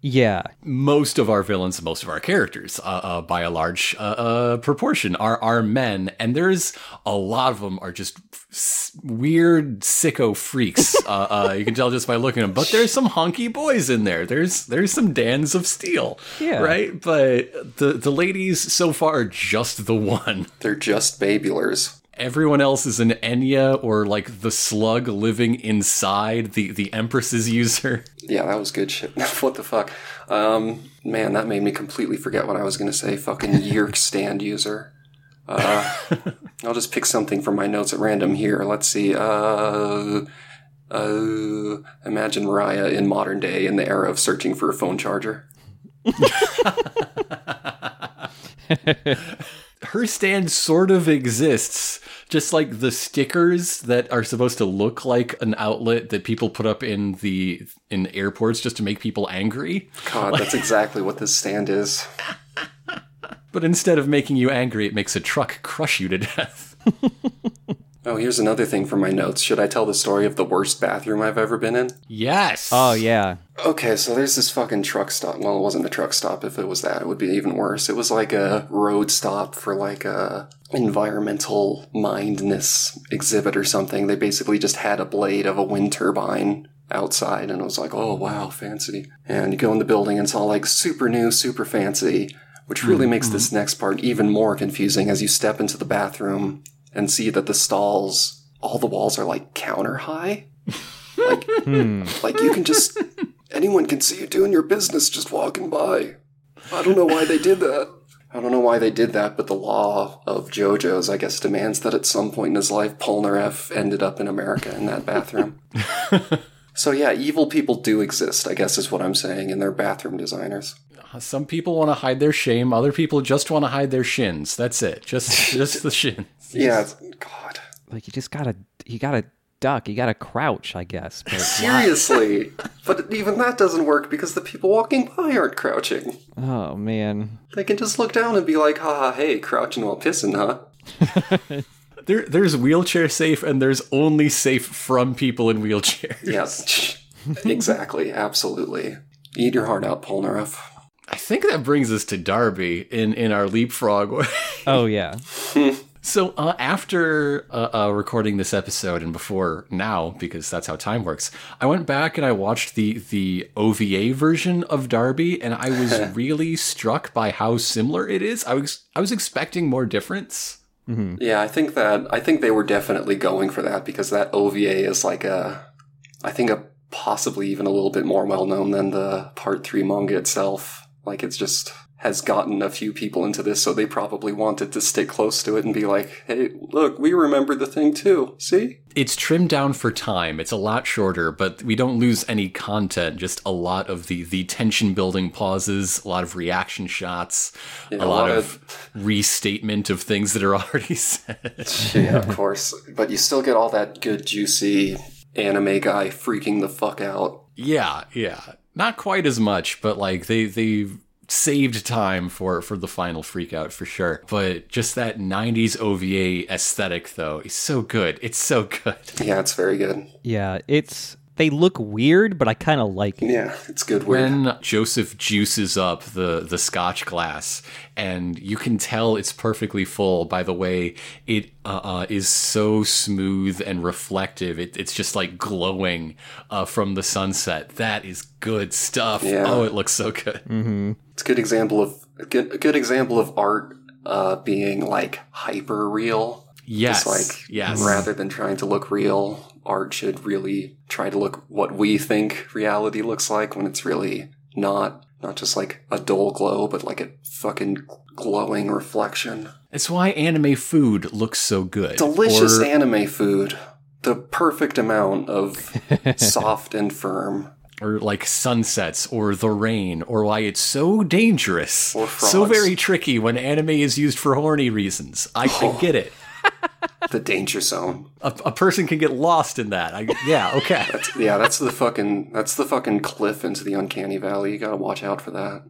Yeah.
most of our villains, most of our characters, uh, uh, by a large uh, uh, proportion, are are men, and there's a lot of them are just s- weird sicko freaks. uh, uh, you can tell just by looking at them. But there's some honky boys in there. There's there's some Dans of Steel,
Yeah.
right? But the the ladies so far are just the one.
They're just babulars.
Everyone else is an Enya or like the slug living inside the the Empress's user.
Yeah, that was good shit. what the fuck? Um, man, that made me completely forget what I was gonna say. Fucking Yerk stand user. Uh, I'll just pick something from my notes at random here. Let's see. Uh, uh, imagine Mariah in modern day in the era of searching for a phone charger.
Her stand sort of exists just like the stickers that are supposed to look like an outlet that people put up in the in airports just to make people angry
God, that's exactly what this stand is.
but instead of making you angry it makes a truck crush you to death
Oh, here's another thing from my notes. Should I tell the story of the worst bathroom I've ever been in?
yes
Oh yeah.
Okay, so there's this fucking truck stop. Well, it wasn't a truck stop. If it was that, it would be even worse. It was like a road stop for like a environmental mindness exhibit or something. They basically just had a blade of a wind turbine outside, and it was like, oh wow, fancy. And you go in the building, and it's all like super new, super fancy, which really mm, makes mm. this next part even more confusing as you step into the bathroom and see that the stalls, all the walls are like counter high. like, hmm. like you can just anyone can see you doing your business just walking by. I don't know why they did that. I don't know why they did that, but the law of JoJo's, I guess, demands that at some point in his life, Polnareff ended up in America in that bathroom. so yeah, evil people do exist, I guess is what I'm saying, and they're bathroom designers.
Some people want to hide their shame other people just want to hide their shins that's it just just the shins
Yeah, it's- God.
Like you just gotta you gotta duck. You gotta crouch, I guess. But
Seriously. but even that doesn't work because the people walking by aren't crouching.
oh man.
They can just look down and be like, haha, hey, crouching while pissing, huh?
there, there's wheelchair safe and there's only safe from people in wheelchairs
Yes. exactly. Absolutely. Eat your heart out, Polnareff.
I think that brings us to Darby in, in our leapfrog.
Oh yeah.
so uh, after uh, uh, recording this episode and before now, because that's how time works, I went back and I watched the the OVA version of Darby, and I was really struck by how similar it is. I was I was expecting more difference.
Yeah, I think that I think they were definitely going for that because that OVA is like a I think a possibly even a little bit more well known than the part 3 manga itself. Like it's just has gotten a few people into this so they probably wanted to stick close to it and be like, "Hey, look, we remember the thing too. See?"
It's trimmed down for time. It's a lot shorter, but we don't lose any content. Just a lot of the the tension building pauses, a lot of reaction shots, a,
a
lot,
lot
of restatement of things that are already said.
Yeah, of course. But you still get all that good juicy anime guy freaking the fuck out.
yeah, yeah. Not quite as much, but like they they saved time for for the final freak out for sure. But just that 90s OVA aesthetic though is so good. It's so good.
Yeah, it's very good.
Yeah. It's they look weird, but I kind of like it.
Yeah, it's good weird.
when Joseph juices up the the scotch glass, and you can tell it's perfectly full by the way it uh, uh, is so smooth and reflective. It, it's just like glowing uh, from the sunset. That is good stuff.
Yeah.
Oh, it looks so good.
It's a good example of a good, a good example of art uh, being like hyper real.
Yes,
Just like
yes.
rather than trying to look real, art should really try to look what we think reality looks like when it's really not. Not just like a dull glow, but like a fucking glowing reflection.
It's why anime food looks so good.
Delicious
Or-
anime food. The perfect amount of soft and firm.
or like sunsets or the rain or why it's so dangerous
Or
so very tricky when anime is used for horny reasons i, I get it
The danger zone.
a, a person can get lost in that I, yeah okay
Yeah, that's the fucking that's the fucking cliff into the uncanny valley. You gotta watch out for that.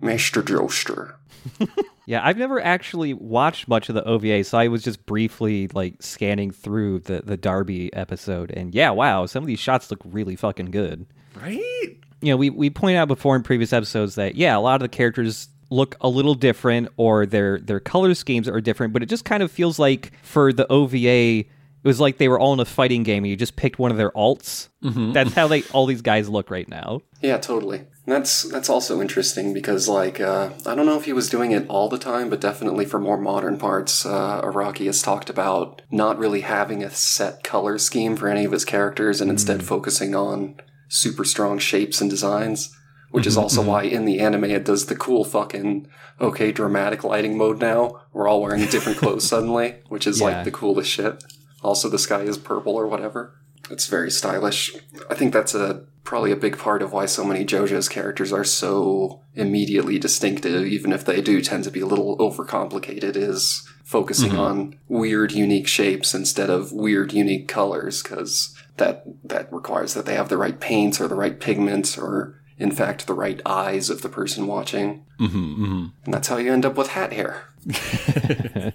Mr. Joestar.
Yeah, I've never actually watched much of the OVA, so I was just briefly like scanning through the the Darby episode, and yeah, wow, some of these shots look really fucking good.
right
you know, we we pointed out before in previous episodes that yeah, a lot of the characters look a little different or their their color schemes are different, but it just kind of feels like for the OVA it was like they were all in a fighting game and you just picked one of their alts. Mm-hmm. That's how they all these guys look right now.
Yeah, totally. And that's that's also interesting because like uh, I don't know if he was doing it all the time, but definitely for more modern parts, uh, Araki has talked about not really having a set color scheme for any of his characters and instead focusing on super strong shapes and designs. Which is mm-hmm, also mm-hmm. why in the anime it does the cool fucking okay dramatic lighting mode now. We're all wearing different clothes suddenly, which is
Yeah.
like the coolest shit. Also, the sky is purple or whatever. It's very stylish. I think that's a probably a big part of why so many JoJo's characters are so immediately distinctive, even if they do tend to be a little overcomplicated, is focusing mm-hmm. on weird, unique shapes instead of weird, unique colors, because that that requires that they have the right paints or the right pigments or in fact the right eyes of the person watching.
Mm-hmm,
And that's how you end up with hat hair.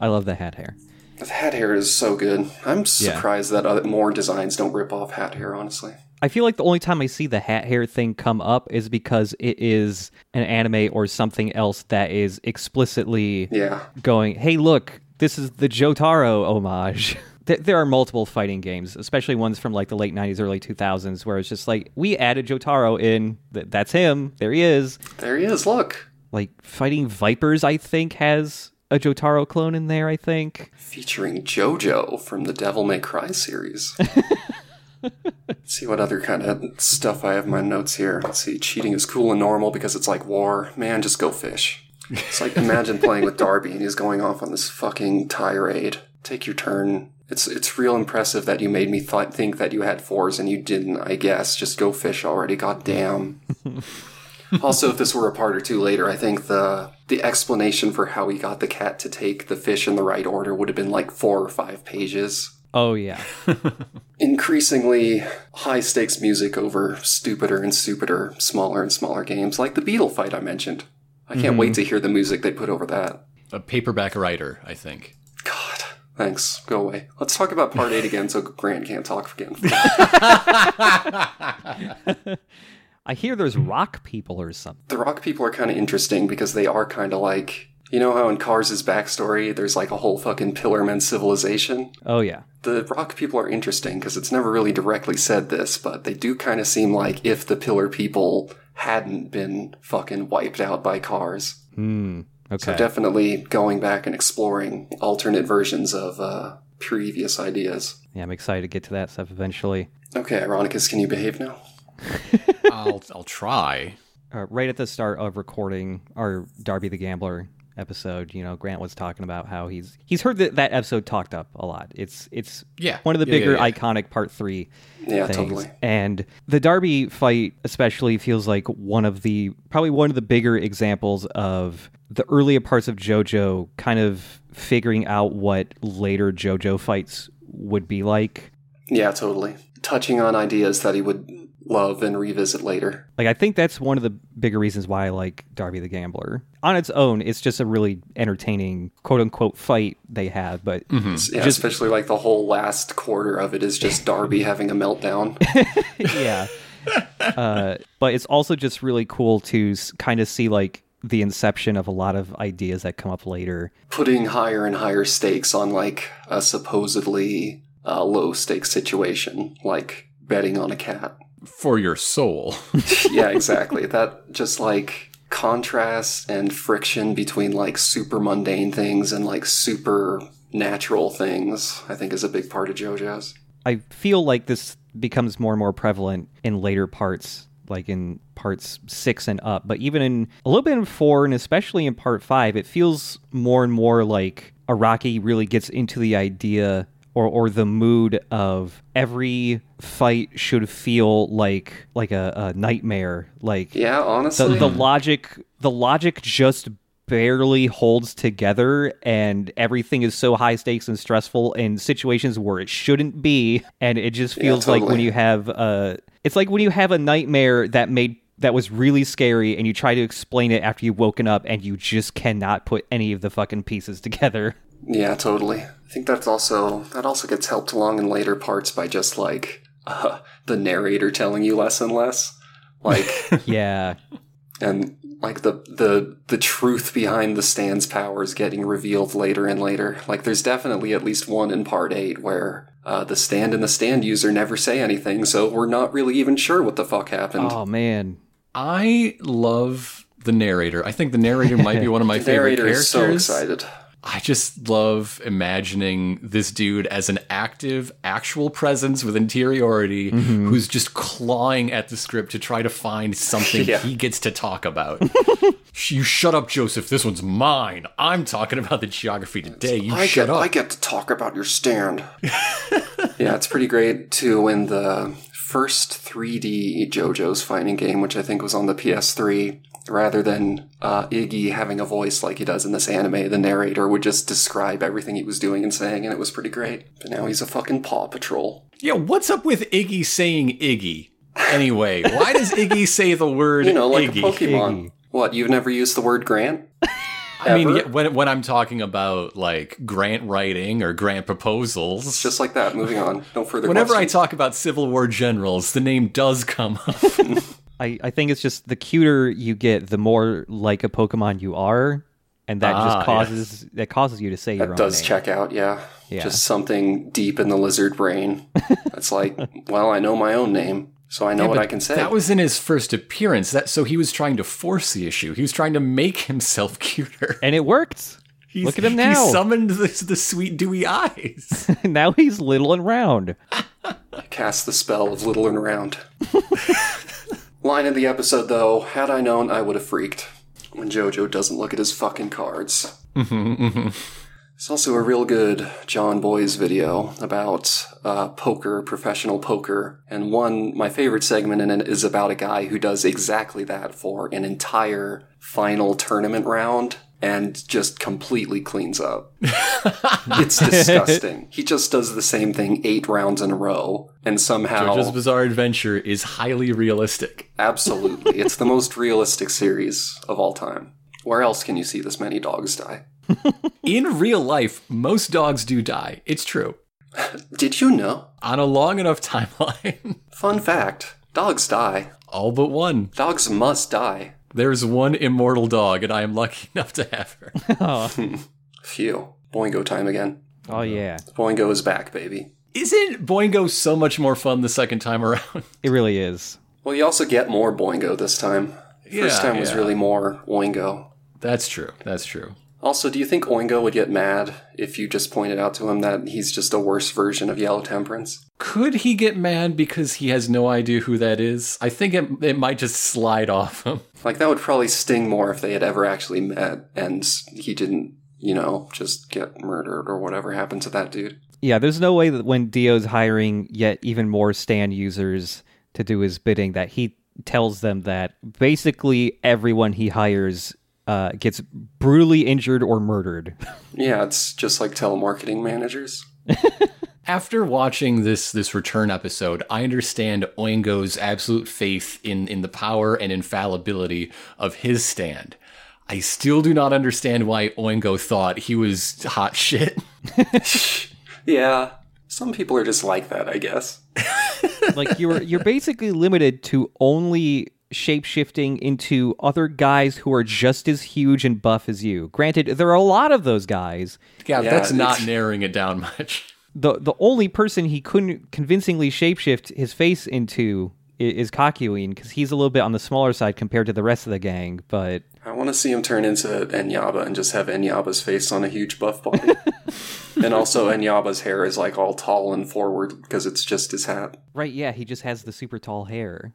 I love the hat hair.
The hat hair is so good. I'm surprised that other, more designs don't rip off hat hair, honestly.
I feel like the only time I see the hat hair thing come up is because it is an anime or something else that is explicitly
Yeah.
going, hey, look, this is the Jotaro homage. There- There are multiple fighting games, especially ones from like the late 90s, early 2000s, where it's just like, we added Jotaro in. Th- That's him. There he is.
There he is, look.
Like, Fighting Vipers, I think, has a Jotaro clone in there, I think.
Featuring JoJo from the Devil May Cry series. Let's see what other kind of stuff I have in my notes here. Let's see. Cheating is cool and normal because it's like war. Man, just go fish. It's like imagine playing with Darby and he's going off on this fucking tirade. Take your turn. It's it's real impressive that you made me th- think that you had fours and you didn't. I guess just go fish already. God damn. also, if this were a part or two later, I think the the explanation for how he got the cat to take the fish in the right order would have been like four or five pages.
Oh, yeah.
Increasingly high stakes music over stupider and stupider, smaller and smaller games, like the Beetle fight I mentioned. I can't wait mm-hmm. to hear the music they put over that.
A paperback writer, I think.
Thanks. Go away. Let's talk about part eight again so Grant can't talk again.
I hear there's rock people or something.
the rock people are kind of interesting because they are kind of like. You know how in Kars' backstory, there's like a whole fucking Pillarman civilization?
Oh, yeah.
The rock people are interesting because it's never really directly said this, but they do kind of seem like if the pillar people hadn't been fucking wiped out by Kars.
Hmm. Okay.
So definitely going back and exploring alternate versions of uh, previous ideas.
yeah, I'm excited to get to that stuff eventually.
Okay, Ironicus, can you behave now?
I'll I'll try.
uh, right at the start of recording our Darby the Gambler episode, you know, Grant was talking about how he's he's heard that that episode talked up a lot. It's it's
Yeah.
one of the
Yeah, yeah,
bigger
yeah.
iconic part three
Yeah,
things.
totally.
And the Darby fight especially feels like one of the probably one of the bigger examples of the earlier parts of JoJo kind of figuring out what later JoJo fights would be like.
Yeah, totally. Touching on ideas that he would love and revisit later.
Like I think that's one of the bigger reasons why I like Darby the Gambler. On its own, it's just a really entertaining quote unquote fight they have, but
Yeah,
Just-
especially like the whole last quarter of it is just Darby having a meltdown.
yeah. uh, but it's also just really cool to kind of see like the inception of a lot of ideas that come up later.
Putting higher and higher stakes on like a supposedly uh, low stakes situation, like betting on a cat.
For your soul.
yeah, exactly. That just like contrast and friction between like super mundane things and like super natural things, I think is a big part of JoJo's.
I feel like this becomes more and more prevalent in later parts, like in parts six and up. But even in a little bit in four, and especially in part five, it feels more and more like Araki really gets into the idea or, or the mood of every fight should feel like like a, a nightmare. Like
Yeah, honestly.
the logic the logic just barely holds together and everything is so high stakes and stressful in situations where it shouldn't be and it just feels like when you have uh it's like when you have a nightmare that made that was really scary and you try to explain it after you've woken up and you just cannot put any of the fucking pieces together
Yeah, totally. I think that's also that also gets helped along in later parts by just like uh, the narrator telling you less and less. Like,
Yeah.
and like the the the truth behind the stand's powers getting revealed later and later. Like, there's definitely at least one in part eight where. Uh, the stand and the stand user never say anything, so we're not really even sure what the fuck happened.
Oh man.
I love the narrator. I think the narrator might be one of my favorite characters.
so excited.
I just love imagining this dude as an active, actual presence with interiority mm-hmm. who's just clawing at the script to try to find something
Yeah.
he gets to talk about. you shut up, Joseph. This one's mine. I'm talking about the geography today. You
I
shut
get,
up.
I get to talk about your stand. yeah, it's pretty great too when the first 3D JoJo's fighting game, which I think was on the PS3, rather than uh, Iggy having a voice like he does in this anime, the narrator would just describe everything he was doing and saying, and it was pretty great. But now he's a fucking Paw Patrol.
yeah, what's up with Iggy saying Iggy? Anyway, why does Iggy say the word
You know, like
Iggy?
a Pokemon.
Iggy.
What, you've never used the word Grant?
I mean, yeah, when when I'm talking about like grant writing or grant proposals,
Just like that, moving on. No further
whenever I talk about Civil War generals, the name does come up.
I, I think it's just the cuter you get, the more like a Pokemon you are, and that
Ah,
just
yeah.
causes that causes you to say your
That
own
does
name.
check out, yeah.
Yeah.
Just something deep in the lizard brain. It's like, well, I know my own name, so I know what I can say.
That was in his first appearance. That so he was trying to force the issue. He was trying to make himself cuter.
and it worked.
He's-
Look at him now.
He summoned the, the sweet dewy eyes.
now he's little and round.
Cast the spell of little and round. Line of the episode, though, had I known, I would have freaked. When Jojo doesn't look at his fucking cards. Mm-hmm, mm-hmm. It's also a real good Jon Bois video about uh, poker, professional poker. And one, my favorite segment in it is about a guy who does exactly that for an entire final tournament round and just completely cleans up. it's disgusting. He just does the same thing eight rounds in a row and somehow.
JoJo's Bizarre Adventure is highly realistic.
Absolutely. it's the most realistic series of all time. Where else can you see this many dogs die?
In real life, most dogs do die. It's true.
Did you know?
On a long enough timeline,
Fun fact dogs die.
all but one.
Dogs must die.
There's one immortal dog, and I am lucky enough to have her. Oh.
Phew. Boingo time again.
Oh yeah,
Boingo is back, baby.
Isn't Boingo so much more fun the second time around?
it really is.
Well, you also get more Boingo this time. First
Yeah,
time was
yeah.
really more Oingo.
That's true. That's true.
Also, do you think Oingo would get mad if you just pointed out to him that he's just a worse version of Yellow Temperance?
Could he get mad because he has no idea who that is? I think it, it might just slide off him.
Like, that would probably sting more if they had ever actually met and he didn't, you know, just get murdered or whatever happened to that dude.
Yeah, there's no way that when Dio's hiring yet even more stand users to do his bidding, that he tells them that basically everyone he hires uh, gets brutally injured or murdered.
Yeah, it's just like telemarketing managers.
After watching this this return episode, I understand Oingo's absolute faith in in the power and infallibility of his stand. I still do not understand why Oingo thought he was hot shit.
Yeah, some people are just like that, I guess.
like you're you're basically limited to only shapeshifting into other guys who are just as huge and buff as you. Granted, there are a lot of those guys.
Yeah,
Yeah,
that's not narrowing it down much.
The the only person he couldn't convincingly shapeshift his face into i- is Kakyoin because he's a little bit on the smaller side compared to the rest of the gang, but
I want to see him turn into Enyaba and just have Enyaba's face on a huge buff body. and also, Enyaba's hair is like all tall and forward because it's just his hat.
right, yeah, he just has the super tall hair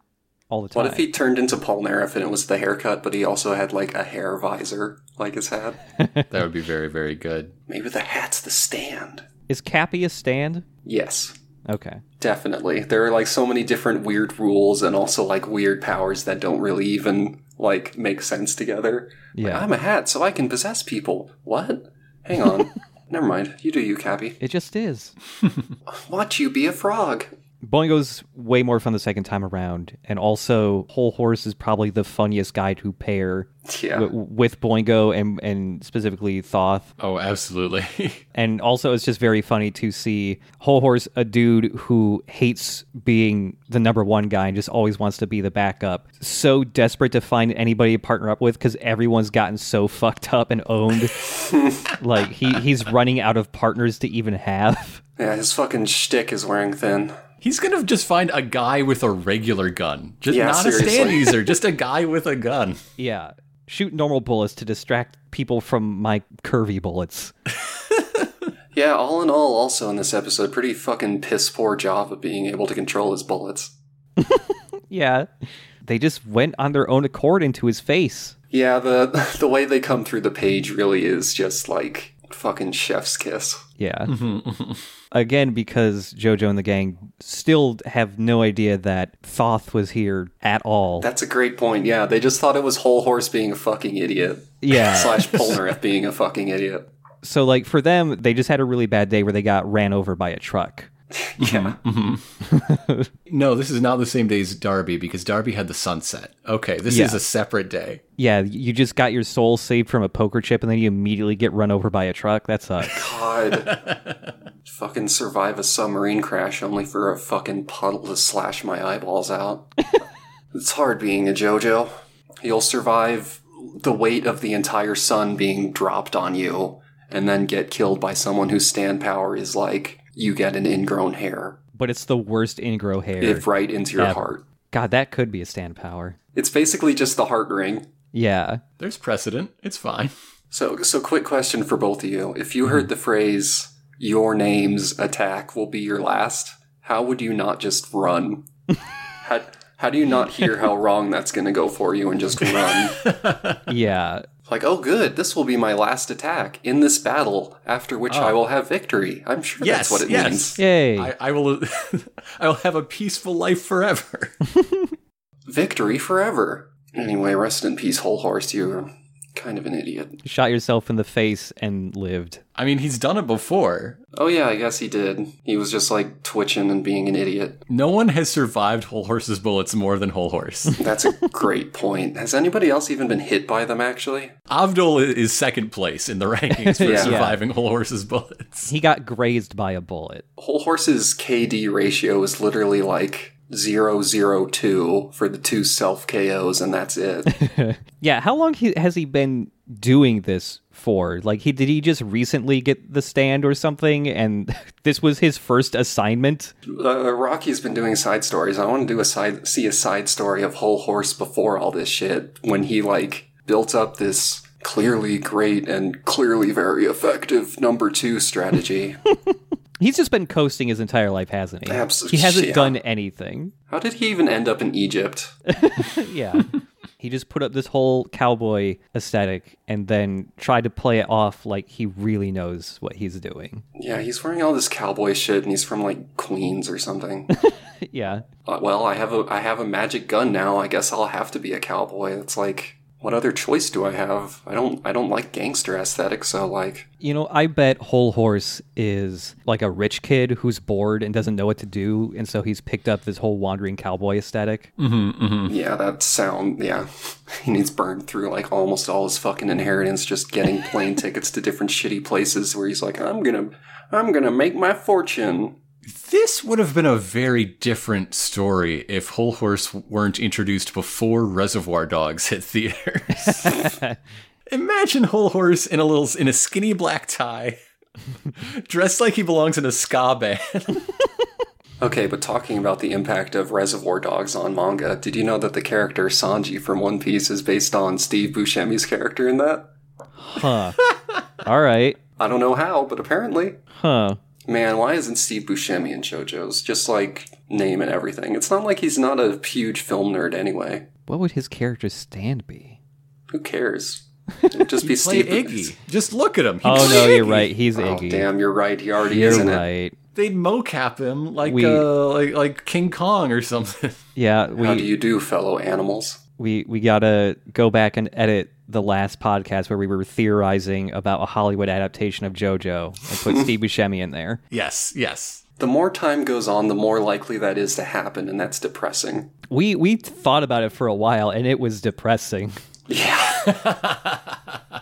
all the time.
What if he turned into Polnareff and it was the haircut, but he also had like a hair visor like his hat?
That would be very very good.
Maybe the hat's the stand.
Is Cappy a stand?
Yes,
Okay.
definitely. There are like so many different weird rules and also like weird powers that don't really even like make sense together. Like,
Yeah.
I'm a hat, so I can possess people. What? Hang on. Never mind. You do you, Cappy.
It just is.
Watch you be a frog.
Boingo's way more fun the second time around, and also Hol Horse is probably the funniest guy to pair
Yeah.
w- with Boingo and and specifically Thoth.
Oh, absolutely.
And also, it's just very funny to see Hol Horse, a dude who hates being the number one guy and just always wants to be the backup, so desperate to find anybody to partner up with because everyone's gotten so fucked up and owned. like he he's running out of partners to even have.
Yeah, his fucking shtick is wearing thin.
He's gonna just find a guy with a regular gun, just
Yeah,
not a
seriously.
stand user, just a guy with a gun.
Yeah. Shoot normal bullets to distract people from my curvy bullets.
Yeah, all in all, also in this episode, pretty fucking piss poor job of being able to control his bullets.
Yeah. They just went on their own accord into his face.
Yeah, the the way they come through the page really is just like fucking chef's kiss.
Yeah. Mm-hmm. Again, because JoJo and the gang still have no idea that Thoth was here at all.
That's a great point. Yeah, they just thought it was Hol Horse being a fucking idiot.
Yeah.
Slash Polnareff being a fucking idiot.
so, like, for them, they just had a really bad day where they got ran over by a truck.
Yeah. Mm-hmm.
No, this is not the same day as Darby because Darby had the sunset. Okay, this
Yeah.
is a separate day.
Yeah, you just got your soul saved from a poker chip and then you immediately get run over by a truck. That sucks.
God. fucking survive a submarine crash only for a fucking puddle to slash my eyeballs out. it's hard being a JoJo. You'll survive the weight of the entire sun being dropped on you and then get killed by someone whose stand power is like you get an ingrown hair
but it's the worst ingrow hair.
if right into your
Yeah.
heart.
God, that could be a stand power.
It's basically just the heart ring.
Yeah.
There's precedent. It's fine.
So, so quick question for both of you. If you heard mm-hmm. the phrase, your name's attack will be your last, how would you not just run? how, how do you not hear how wrong that's going to go for you and just run?
Yeah.
Like, oh, good, this will be my last attack in this battle, after which I ah. will have victory. I'm sure
Yes,
that's what it
yes.
means.
Yay.
I, I will. I will have a peaceful life forever.
Victory forever. Anyway, rest in peace, Hol Horse. You're kind of an idiot.
Shot yourself in the face and lived.
I mean, he's done it before.
Oh, yeah, I guess he did. He was just like twitching and being an idiot.
No one has survived Hol Horse's bullets more than Hol Horse.
That's a great point. Has anybody else even been hit by them, actually?
Avdol is second place in the rankings for
Yeah.
surviving Hol Horse's bullets.
He got grazed by a bullet.
Hol Horse's KD ratio is literally like 002 for the two self KOs, and that's it.
Yeah, how long has he been doing this for? Like, he did he just recently get the stand or something, and this was his first assignment?
uh, Rocky's been doing side stories. I want to do a side, see a side story of Hol Horse before all this shit, when he like built up this clearly great and clearly very effective number two strategy.
He's just been coasting his entire life, hasn't he?
Abs-
he hasn't
yeah.
done anything.
How did he even end up in Egypt?
Yeah. he just put up this whole cowboy aesthetic and then tried to play it off like he really knows what he's doing.
Yeah, he's wearing all this cowboy shit, and he's from like Queens or something.
yeah.
Uh, well, I have a I have a magic gun now. I guess I'll have to be a cowboy. It's like, what other choice do I have? I don't I don't like gangster aesthetic, so uh, like,
You know, I bet Hol Horse is like a rich kid who's bored and doesn't know what to do, and so he's picked up this whole wandering cowboy aesthetic. Mm-hmm, mm-hmm.
yeah, that sound, yeah, he needs burned through like almost all his fucking inheritance, just getting plane tickets to different shitty places where he's like, I'm gonna I'm gonna make my fortune.
This would have been a very different story if Hol Horse weren't introduced before Reservoir Dogs hit theaters. Imagine Hol Horse in a little in a skinny black tie, dressed like he belongs in a ska band.
Okay, but talking about the impact of Reservoir Dogs on manga, did you know that the character Sanji from One Piece is based on Steve Buscemi's character in that?
Huh. All right.
I don't know how, but apparently.
Huh.
Man, why isn't Steve Buscemi in JoJo's? Just like name and everything. It's not like he's not a huge film nerd anyway.
What would his character's stand be?
Who cares? It'd just be
Play
Steve.
Iggy. Just look at him. He
Oh
played
no, you're right. He's
Oh
Iggy.
damn, you're right. He already
You're
is in it.
right.
They'd mocap him like
We-
uh, like like King Kong or something.
Yeah,
How do you do, fellow animals?
we we gotta go back and edit the last podcast where we were theorizing about a Hollywood adaptation of JoJo and put Steve Buscemi in there.
yes, yes.
the more time goes on, the more likely that is to happen, and that's depressing.
We we thought about it for a while, and it was depressing.
Yeah.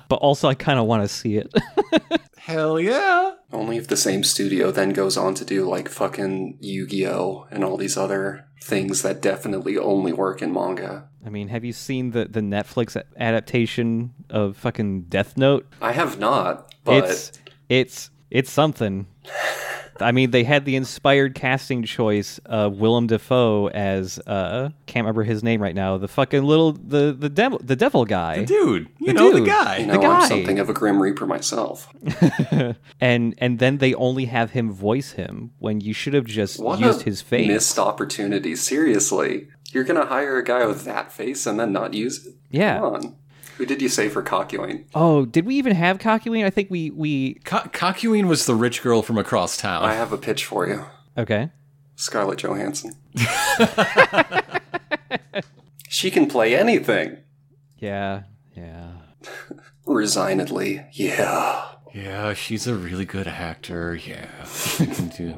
But also, I kind of want to see it.
Hell yeah.
Only if the same studio then goes on to do like fucking Yu Gi Oh! and all these other things that definitely only work in manga.
I mean, have you seen the the Netflix adaptation of fucking Death Note?
I have not, but
it's it's it's something. I mean, they had the inspired casting choice of Willem Dafoe as uh can't remember his name right now. The fucking little the the devil the devil guy.
the Dude, you
The
know the guy.
you know,
guy.
I'm something of a Grim Reaper myself.
and and then they only have him voice him when you should have just
What
used
a
his face.
Missed opportunity. Seriously. You're gonna hire a guy with that face and then not use it?
Yeah.
Come on. Who did you say for Kakyoin?
Oh, did we even have Kakyoin? I think we we
Co- Kakyoin was the rich girl from across town.
I have a pitch for you.
okay.
Scarlett Johansson. she can play anything.
Yeah, yeah.
Resignedly, yeah.
yeah, she's a really good actor. Yeah. She can do.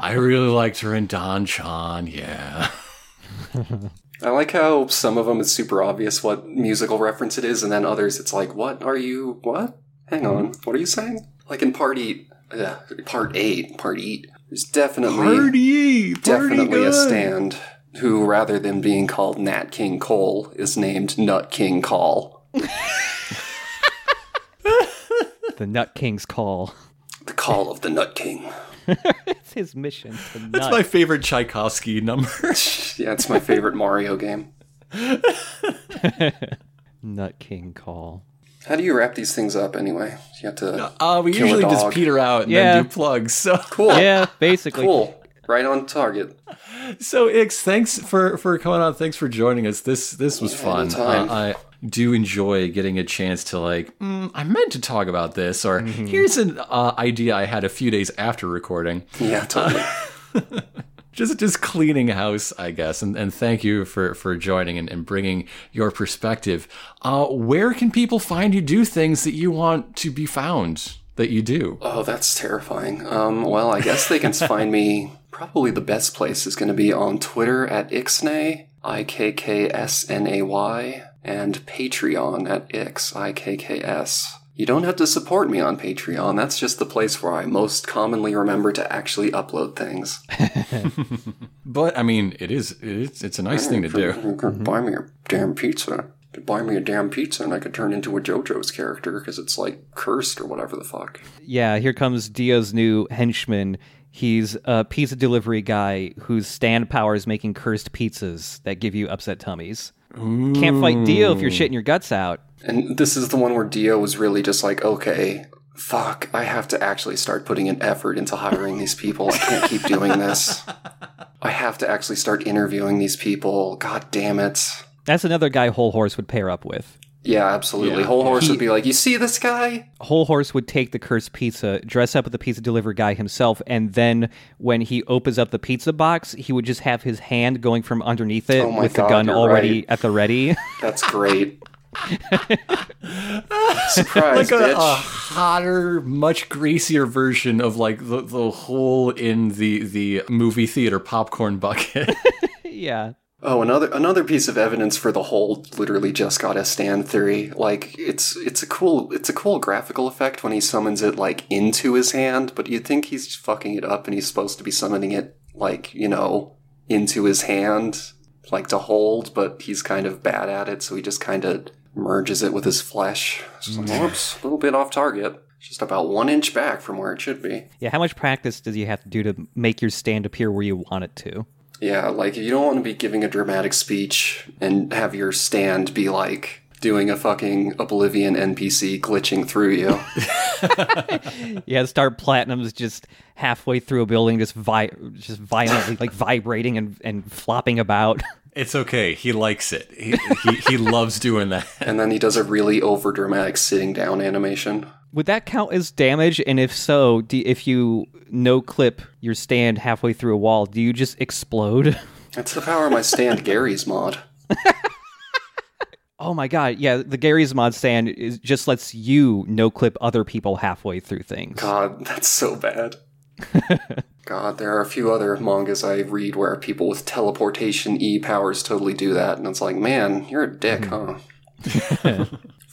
I really liked her in Don Jon. Yeah.
I like how some of them it's super obvious what musical reference it is, and then others it's like, what are you, what? Hang on, what are you saying? Like in part eight, uh, part eight, part eight, there's definitely,
Party,
definitely a stand who, rather than being called Nat King Cole, is named Nut King Call.
The Nut King's call.
The call of the Nut King.
It's his mission to
That's
nut.
my favorite Tchaikovsky number.
Yeah, it's my favorite Mario game.
Nut King call.
How do you wrap these things up anyway? You have to.
Uh, we
Kill a
usually just peter out and
Yeah.
then do plugs. So,
Cool.
Yeah, basically.
Cool. Right on target.
so Ix, thanks for for coming on. Thanks for joining us. This this was fun.
anytime.
Uh, I do enjoy getting a chance to like. Mm, I meant to talk about this, or here's an uh, idea I had a few days after recording.
Yeah, totally.
just just cleaning house, I guess. And and thank you for for joining and, and bringing your perspective. Uh, where can people find you do things that you want to be found that you do?
Oh, that's terrifying. Um, well, I guess they can find me. Probably the best place is going to be on Twitter at Ixnay, I K K S N A Y, and Patreon at Ix, I K K S. You don't have to support me on Patreon. That's just the place where I most commonly remember to actually upload things.
But I mean, it is it's it's a nice thing to do.
You could mm-hmm. buy me a damn pizza. You could buy me a damn pizza and I could turn into a JoJo's character because it's like cursed or whatever the fuck.
Yeah, here comes Dio's new henchman. He's a pizza delivery guy whose stand power is making cursed pizzas that give you upset tummies. Can't fight Dio if you're shitting your guts out.
And this is the one where Dio was really just like, okay, fuck, I have to actually start putting an effort into hiring these people. I can't keep doing this. I have to actually start interviewing these people. God damn it.
That's another guy Hol Horse would pair up with.
Yeah, absolutely.
Yeah.
Hol Horse
He-
would be like, you see this guy?
Hol Horse would take the cursed pizza, dress up with the pizza delivery guy himself, and then when he opens up the pizza box, he would just have his hand going from underneath it
Oh
with
God,
the gun already
right.
at the ready.
That's great. Surprise,
like a,
bitch.
a hotter, much greasier version of like the, the hole in the the movie theater popcorn bucket.
yeah.
Oh, another another piece of evidence for the whole literally just got a stand theory. Like it's it's a cool it's a cool graphical effect when he summons it like into his hand, but you'd think he's fucking it up and he's supposed to be summoning it like, you know, into his hand, like to hold, but he's kind of bad at it, so he just kind of merges it with his flesh. It's like, a little bit off target. Just about one inch back from where it should be.
Yeah, how much practice does you have to do to make your stand appear where you want it to?
Yeah, like if you don't want to be giving a dramatic speech and have your stand be like doing a fucking Oblivion NPC glitching through you.
Yeah, Star Platinum's just halfway through a building, just vi- just violently like vibrating and, and flopping about.
it's okay. He likes it. He he, he loves doing that.
and then he does a really over dramatic sitting down animation.
Would that count as damage? And if so, do, if you no clip your stand halfway through a wall, do you just explode?
That's the power of my stand Garry's Mod.
Oh my god, yeah, the Garry's Mod stand is, just lets you no clip other people halfway through things.
God, that's so bad. God, there are a few other mangas I read where people with teleportation E powers totally do that, and it's like, man, you're a dick, mm-hmm. huh?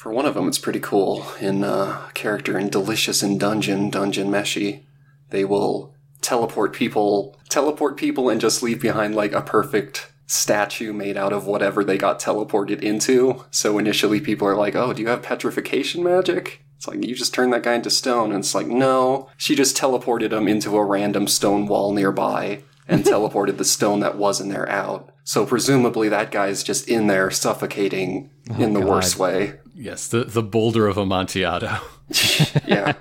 For one of them, it's pretty cool. In uh, a character in Delicious in Dungeon, Dungeon Meshi, they will teleport people, teleport people, and just leave behind like a perfect statue made out of whatever they got teleported into. So initially, people are like, "Oh, do you have petrification magic?" It's like you just turned that guy into stone, and it's like, no, she just teleported him into a random stone wall nearby and teleported the stone that was in there out. So presumably that guy's just in there suffocating in the
God.
worst way.
Yes, the, the boulder of Amontillado.
Yeah.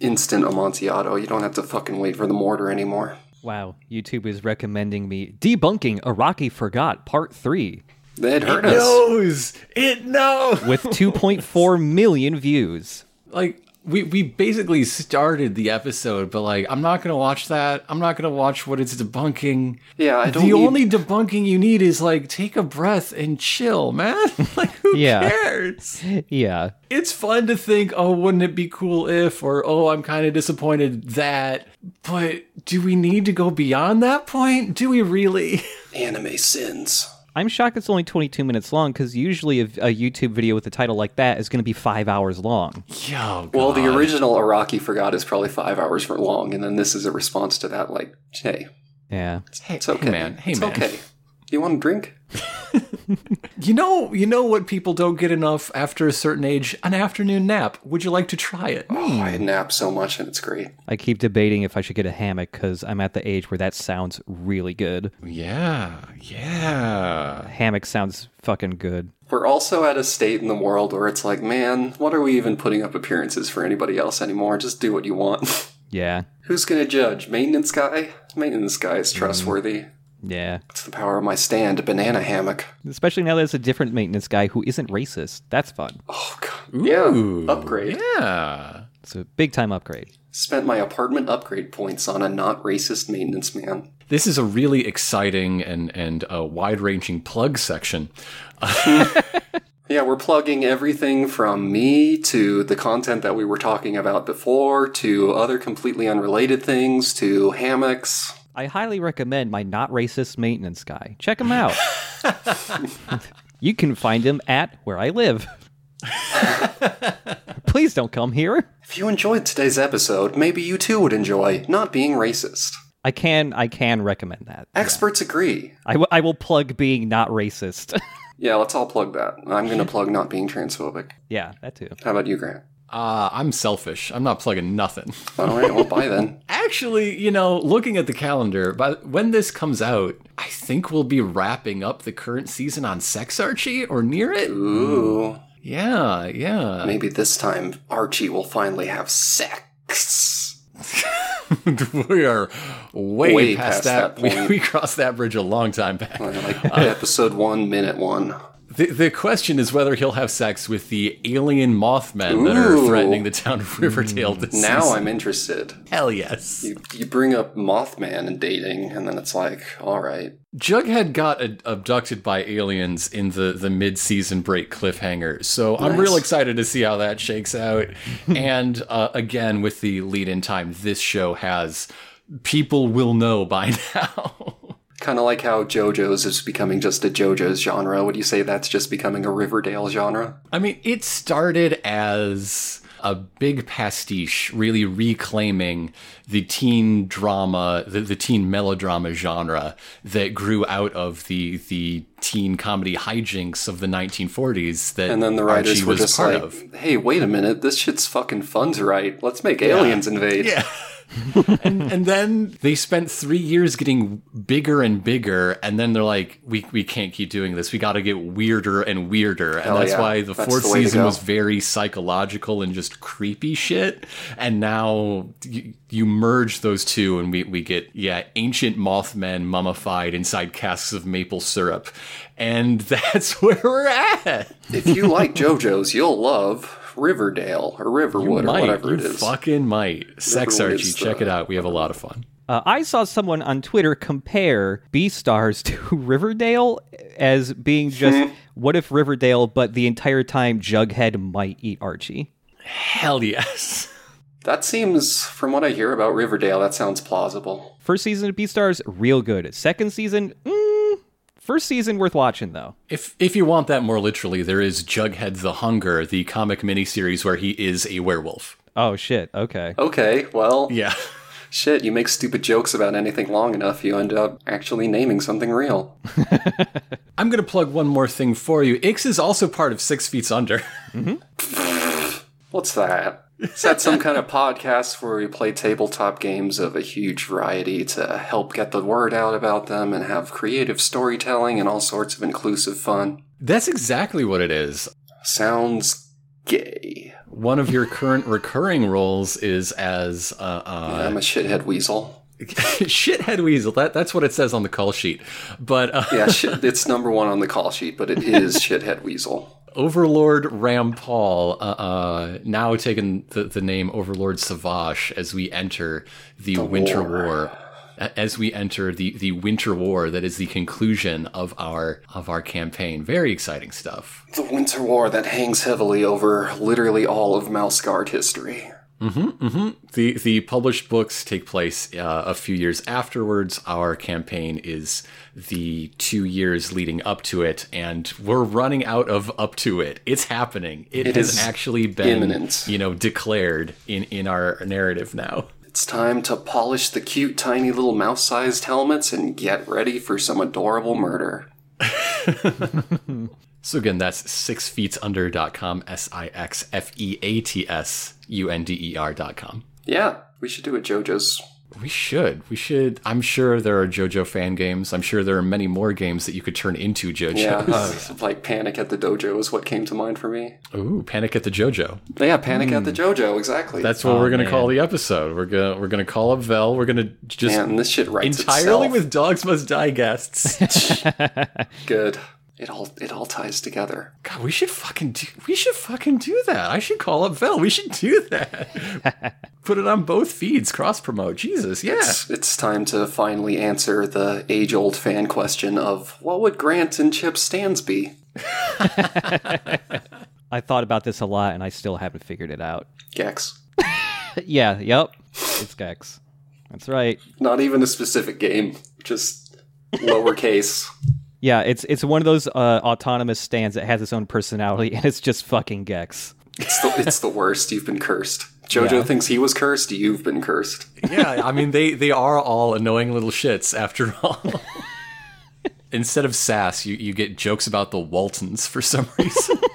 Instant Amontillado. You don't have to fucking wait for the mortar anymore.
Wow, YouTube is recommending me debunking Araki Forgot Part 3
They'd hurt us.
knows! It knows!
with 2.4 million views.
like we we basically started the episode, but like I'm not gonna watch that. I'm not gonna watch what it's debunking.
Yeah, I don't
the
need-
only debunking you need is like take a breath and chill, man. like who
Yeah.
cares?
Yeah.
It's fun to think, oh, wouldn't it be cool if, or oh, I'm kind of disappointed that. But do we need to go beyond that point? Do we really?
Anime sins.
I'm shocked it's only 22 minutes long because usually a, a YouTube video with a title like that is going to be five hours long.
Yo,
Well, the original Araki Forgot is probably five hours for long, and then this is a response to that, like, hey,
Yeah.
hey,
it's okay.
hey, man, hey
it's
man.
okay. You want a drink?
You know, you know what people don't get enough after a certain age? An afternoon nap. Would you like to try it?
Oh, I nap so much, and it's great.
I keep debating if I should get a hammock because I'm at the age where that sounds really good.
Yeah, yeah.
Hammock sounds fucking good.
We're also at a state in the world where it's like, man, what are we even putting up appearances for anybody else anymore? Just do what you want.
Yeah.
Who's gonna judge? Maintenance guy? Maintenance guy is mm. trustworthy.
Yeah.
It's the power of my stand, banana hammock.
Especially now there's a different maintenance guy who isn't racist. That's fun.
Oh god.
Ooh,
yeah. Upgrade.
Yeah.
It's a big time upgrade.
Spent my apartment upgrade points on a not racist maintenance man.
This is a really exciting and and uh, wide ranging plug section.
Yeah, we're plugging everything from me to the content that we were talking about before to other completely unrelated things to hammocks.
I highly recommend my not racist maintenance guy. Check him out. you can find him at where I live. Please don't come here.
If you enjoyed today's episode, maybe you too would enjoy not being racist.
I can I can recommend that.
Experts agree.
I, w- I will plug being not racist.
Yeah, let's all plug that. I'm going to plug not being transphobic.
yeah, that too.
How about you, Grant?
Uh, I'm selfish. I'm not plugging nothing.
All right, well, bye then.
Actually, you know, looking at the calendar, but when this comes out, I think we'll be wrapping up the current season on Sex Archie or near it.
Ooh.
Yeah, yeah.
Maybe this time Archie will finally have sex.
we are way,
Way
past,
past
that.
that
we,
point.
we crossed that bridge a long time back.
Like episode one, minute one.
The, the question is whether he'll have sex with the alien Mothmen that are threatening the town of Riverdale this
Now
season.
I'm interested.
Hell yes.
You, you bring up Mothman and dating, and then it's like, all right.
Jughead got ad- abducted by aliens in the, the mid season break cliffhanger, so I'm real excited to see how that shakes out. and uh, again, with the lead in time, this show has people will know by now.
Kind of like how JoJo's is becoming just a JoJo's genre. Would you say that's just becoming a Riverdale genre?
I mean, it started as a big pastiche, really reclaiming the teen drama, the, the teen melodrama genre that grew out of the the teen comedy hijinks of the 1940s that
And then the writers
Archie
were
was
just
part
like,
of.
hey, wait a minute, this shit's fucking fun to write. Let's make aliens invade.
Yeah. and, and then they spent three years getting bigger and bigger, and then they're like, "We we can't keep doing this. We got to get weirder and weirder." And
Hell
that's
yeah.
why the
That's
fourth
the
season was very psychological and just creepy shit. And now you, you merge those two, and we we get yeah, ancient Mothmen mummified inside casks of maple syrup, and that's where we're at.
If you like JoJo's, you'll love Riverdale or Riverwood or
might
whatever
you
it is.
fucking might. Sex
Riverwood
Archie,
is
check
the-
it out. We have a lot of fun.
Uh, I saw someone on Twitter compare Beastars to Riverdale as being just what if Riverdale, but the entire time Jughead might eat Archie.
Hell yes.
That seems, from what I hear about Riverdale, that sounds plausible.
First season of Beastars, real good. Second season, mm, first season worth watching though.
If if you want that more literally, there is Jughead the Hunger, the comic miniseries where he is a werewolf.
Oh shit. Okay.
Okay, well,
Yeah.
shit, you make stupid jokes about anything long enough, you end up actually naming something real.
I'm gonna plug one more thing for you. Ix is also part of Six Feats Under. Mm-hmm.
What's that? Is that some kind of podcast where we play tabletop games of a huge variety to help get the word out about them and have creative storytelling and all sorts of inclusive fun?
That's exactly what it is.
Sounds gay.
One of your current recurring roles is as uh, uh,
I'm a shithead weasel.
shithead weasel. That that's what it says on the call sheet. But uh,
Yeah, shit, it's number one on the call sheet, but it is shithead weasel.
Overlord Rampal, uh, uh, now taking the, the name Overlord Savage as we enter the, Winter
war.
War. As we enter the, the Winter War, that is the conclusion of our of our campaign. Very exciting stuff.
The Winter War that hangs heavily over literally all of Mouse Guard history.
The the published books take place uh, a few years afterwards. Our campaign is the two years leading up to it, and we're running out of up to it. It's happening.
It
it has actually been
imminent.
you know declared in in our narrative now.
It's time to polish the cute, tiny little mouse sized helmets and get ready for some adorable murder.
So again, that's sixfeatsunder.com, S I X F E A T S U N D E com.
Yeah, we should do a JoJo's.
We should. We should. I'm sure there are JoJo fan games. I'm sure there are many more games that you could turn into JoJo.
Yeah, oh, like Panic at the Dojo is what came to mind for me.
Ooh, Panic at the JoJo.
Yeah, Panic at the hmm. Jojo, exactly.
That's what
Oh,
we're gonna
man.
call the episode. We're gonna we're gonna call up Vel. We're gonna just
Man, this shit writes
entirely
itself.
with Dogs Must Die guests.
good. It all it all ties together.
God, we should fucking do. We should fucking do that. I should call up Vel. We should do that. Put it on both feeds. Cross promote. Jesus, yeah.
It's, it's time to finally answer the age old fan question of what would Grant and Chip stands be?
I thought about this a lot and I still haven't figured it out.
Gex.
yeah, yep. It's Gex. That's right.
Not even a specific game, just lowercase.
Yeah, it's it's one of those uh, autonomous stands that has its own personality and it's just fucking Gex.
It's the, it's the worst. You've been cursed. Jojo
Yeah.
thinks he was cursed. You've been cursed.
yeah, I mean they they are all annoying little shits after all. Instead of sass, you, you get jokes about the Waltons for some reason.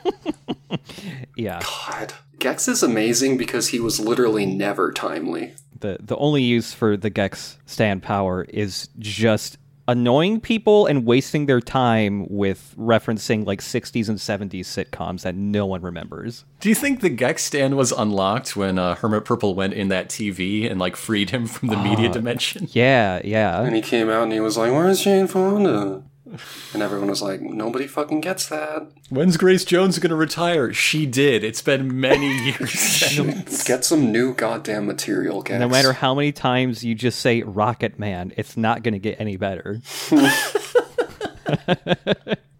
Yeah.
God. Gex is amazing because he was literally never timely.
The the only use for the Gex stand power is just annoying people and wasting their time with referencing like 60s and 70s sitcoms that no one remembers.
Do you think the Gex stand was unlocked when uh, Hermit Purple went in that TV and like freed him from the media dimension?
Yeah, yeah.
And he came out and he was like, Where's Jane Fonda? And everyone was like, Nobody fucking gets that.
When's Grace Jones going to retire? She did. It's been many years since.
Get some new goddamn material, Gex.
No matter how many times you just say Rocket Man, it's not going to get any better.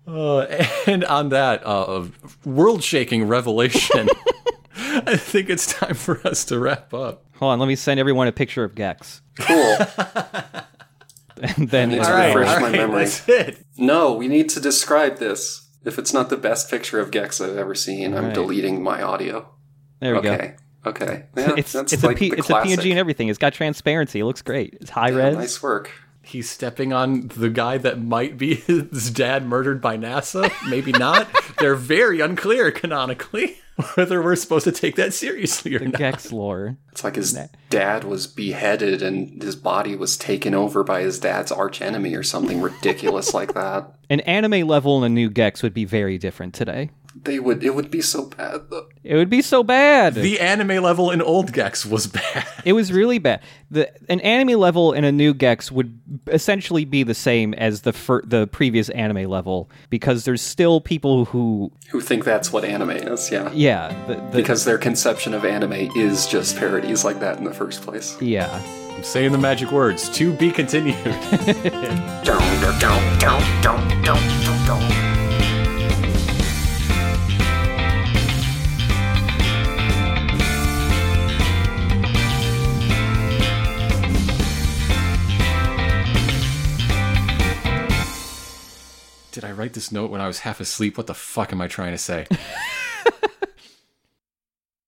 Uh, and on that uh, world-shaking revelation, I think it's time for us to wrap up.
Hold on, let me send everyone a picture of Gex.
Cool.
And then it's
right,
refresh-
all right. my memory.
that's it.
no, we need to describe this. If it's not the best picture of Gex I've ever seen, I'm
Right.
deleting my audio.
there we go.
Okay. Okay. Yeah,
It's
that's
it's
like
a P,
the
it's a. PNG and everything. It's got transparency. It looks great. It's high
Yeah,
res.
Nice work.
He's stepping on the guy that might be his dad murdered by NASA. Maybe not. They're very unclear canonically whether we're supposed to take that seriously or not.
Gex lore.
It's like his dad was beheaded and his body was taken over by his dad's archenemy or something ridiculous like that.
An anime level in a new Gex would be very different today.
They would it would be so bad though.
It would be so bad.
The anime level in Old Gex was bad.
it was really bad. The an anime level in a new Gex would essentially be the same as the fir- the previous anime level because there's still people who
Who think that's what anime is, yeah.
yeah the, the,
Because their conception of anime is just parodies like that in the first place.
yeah
I'm saying the magic words. To be continued. Did I write this note when I was half asleep? What the fuck am I trying to say?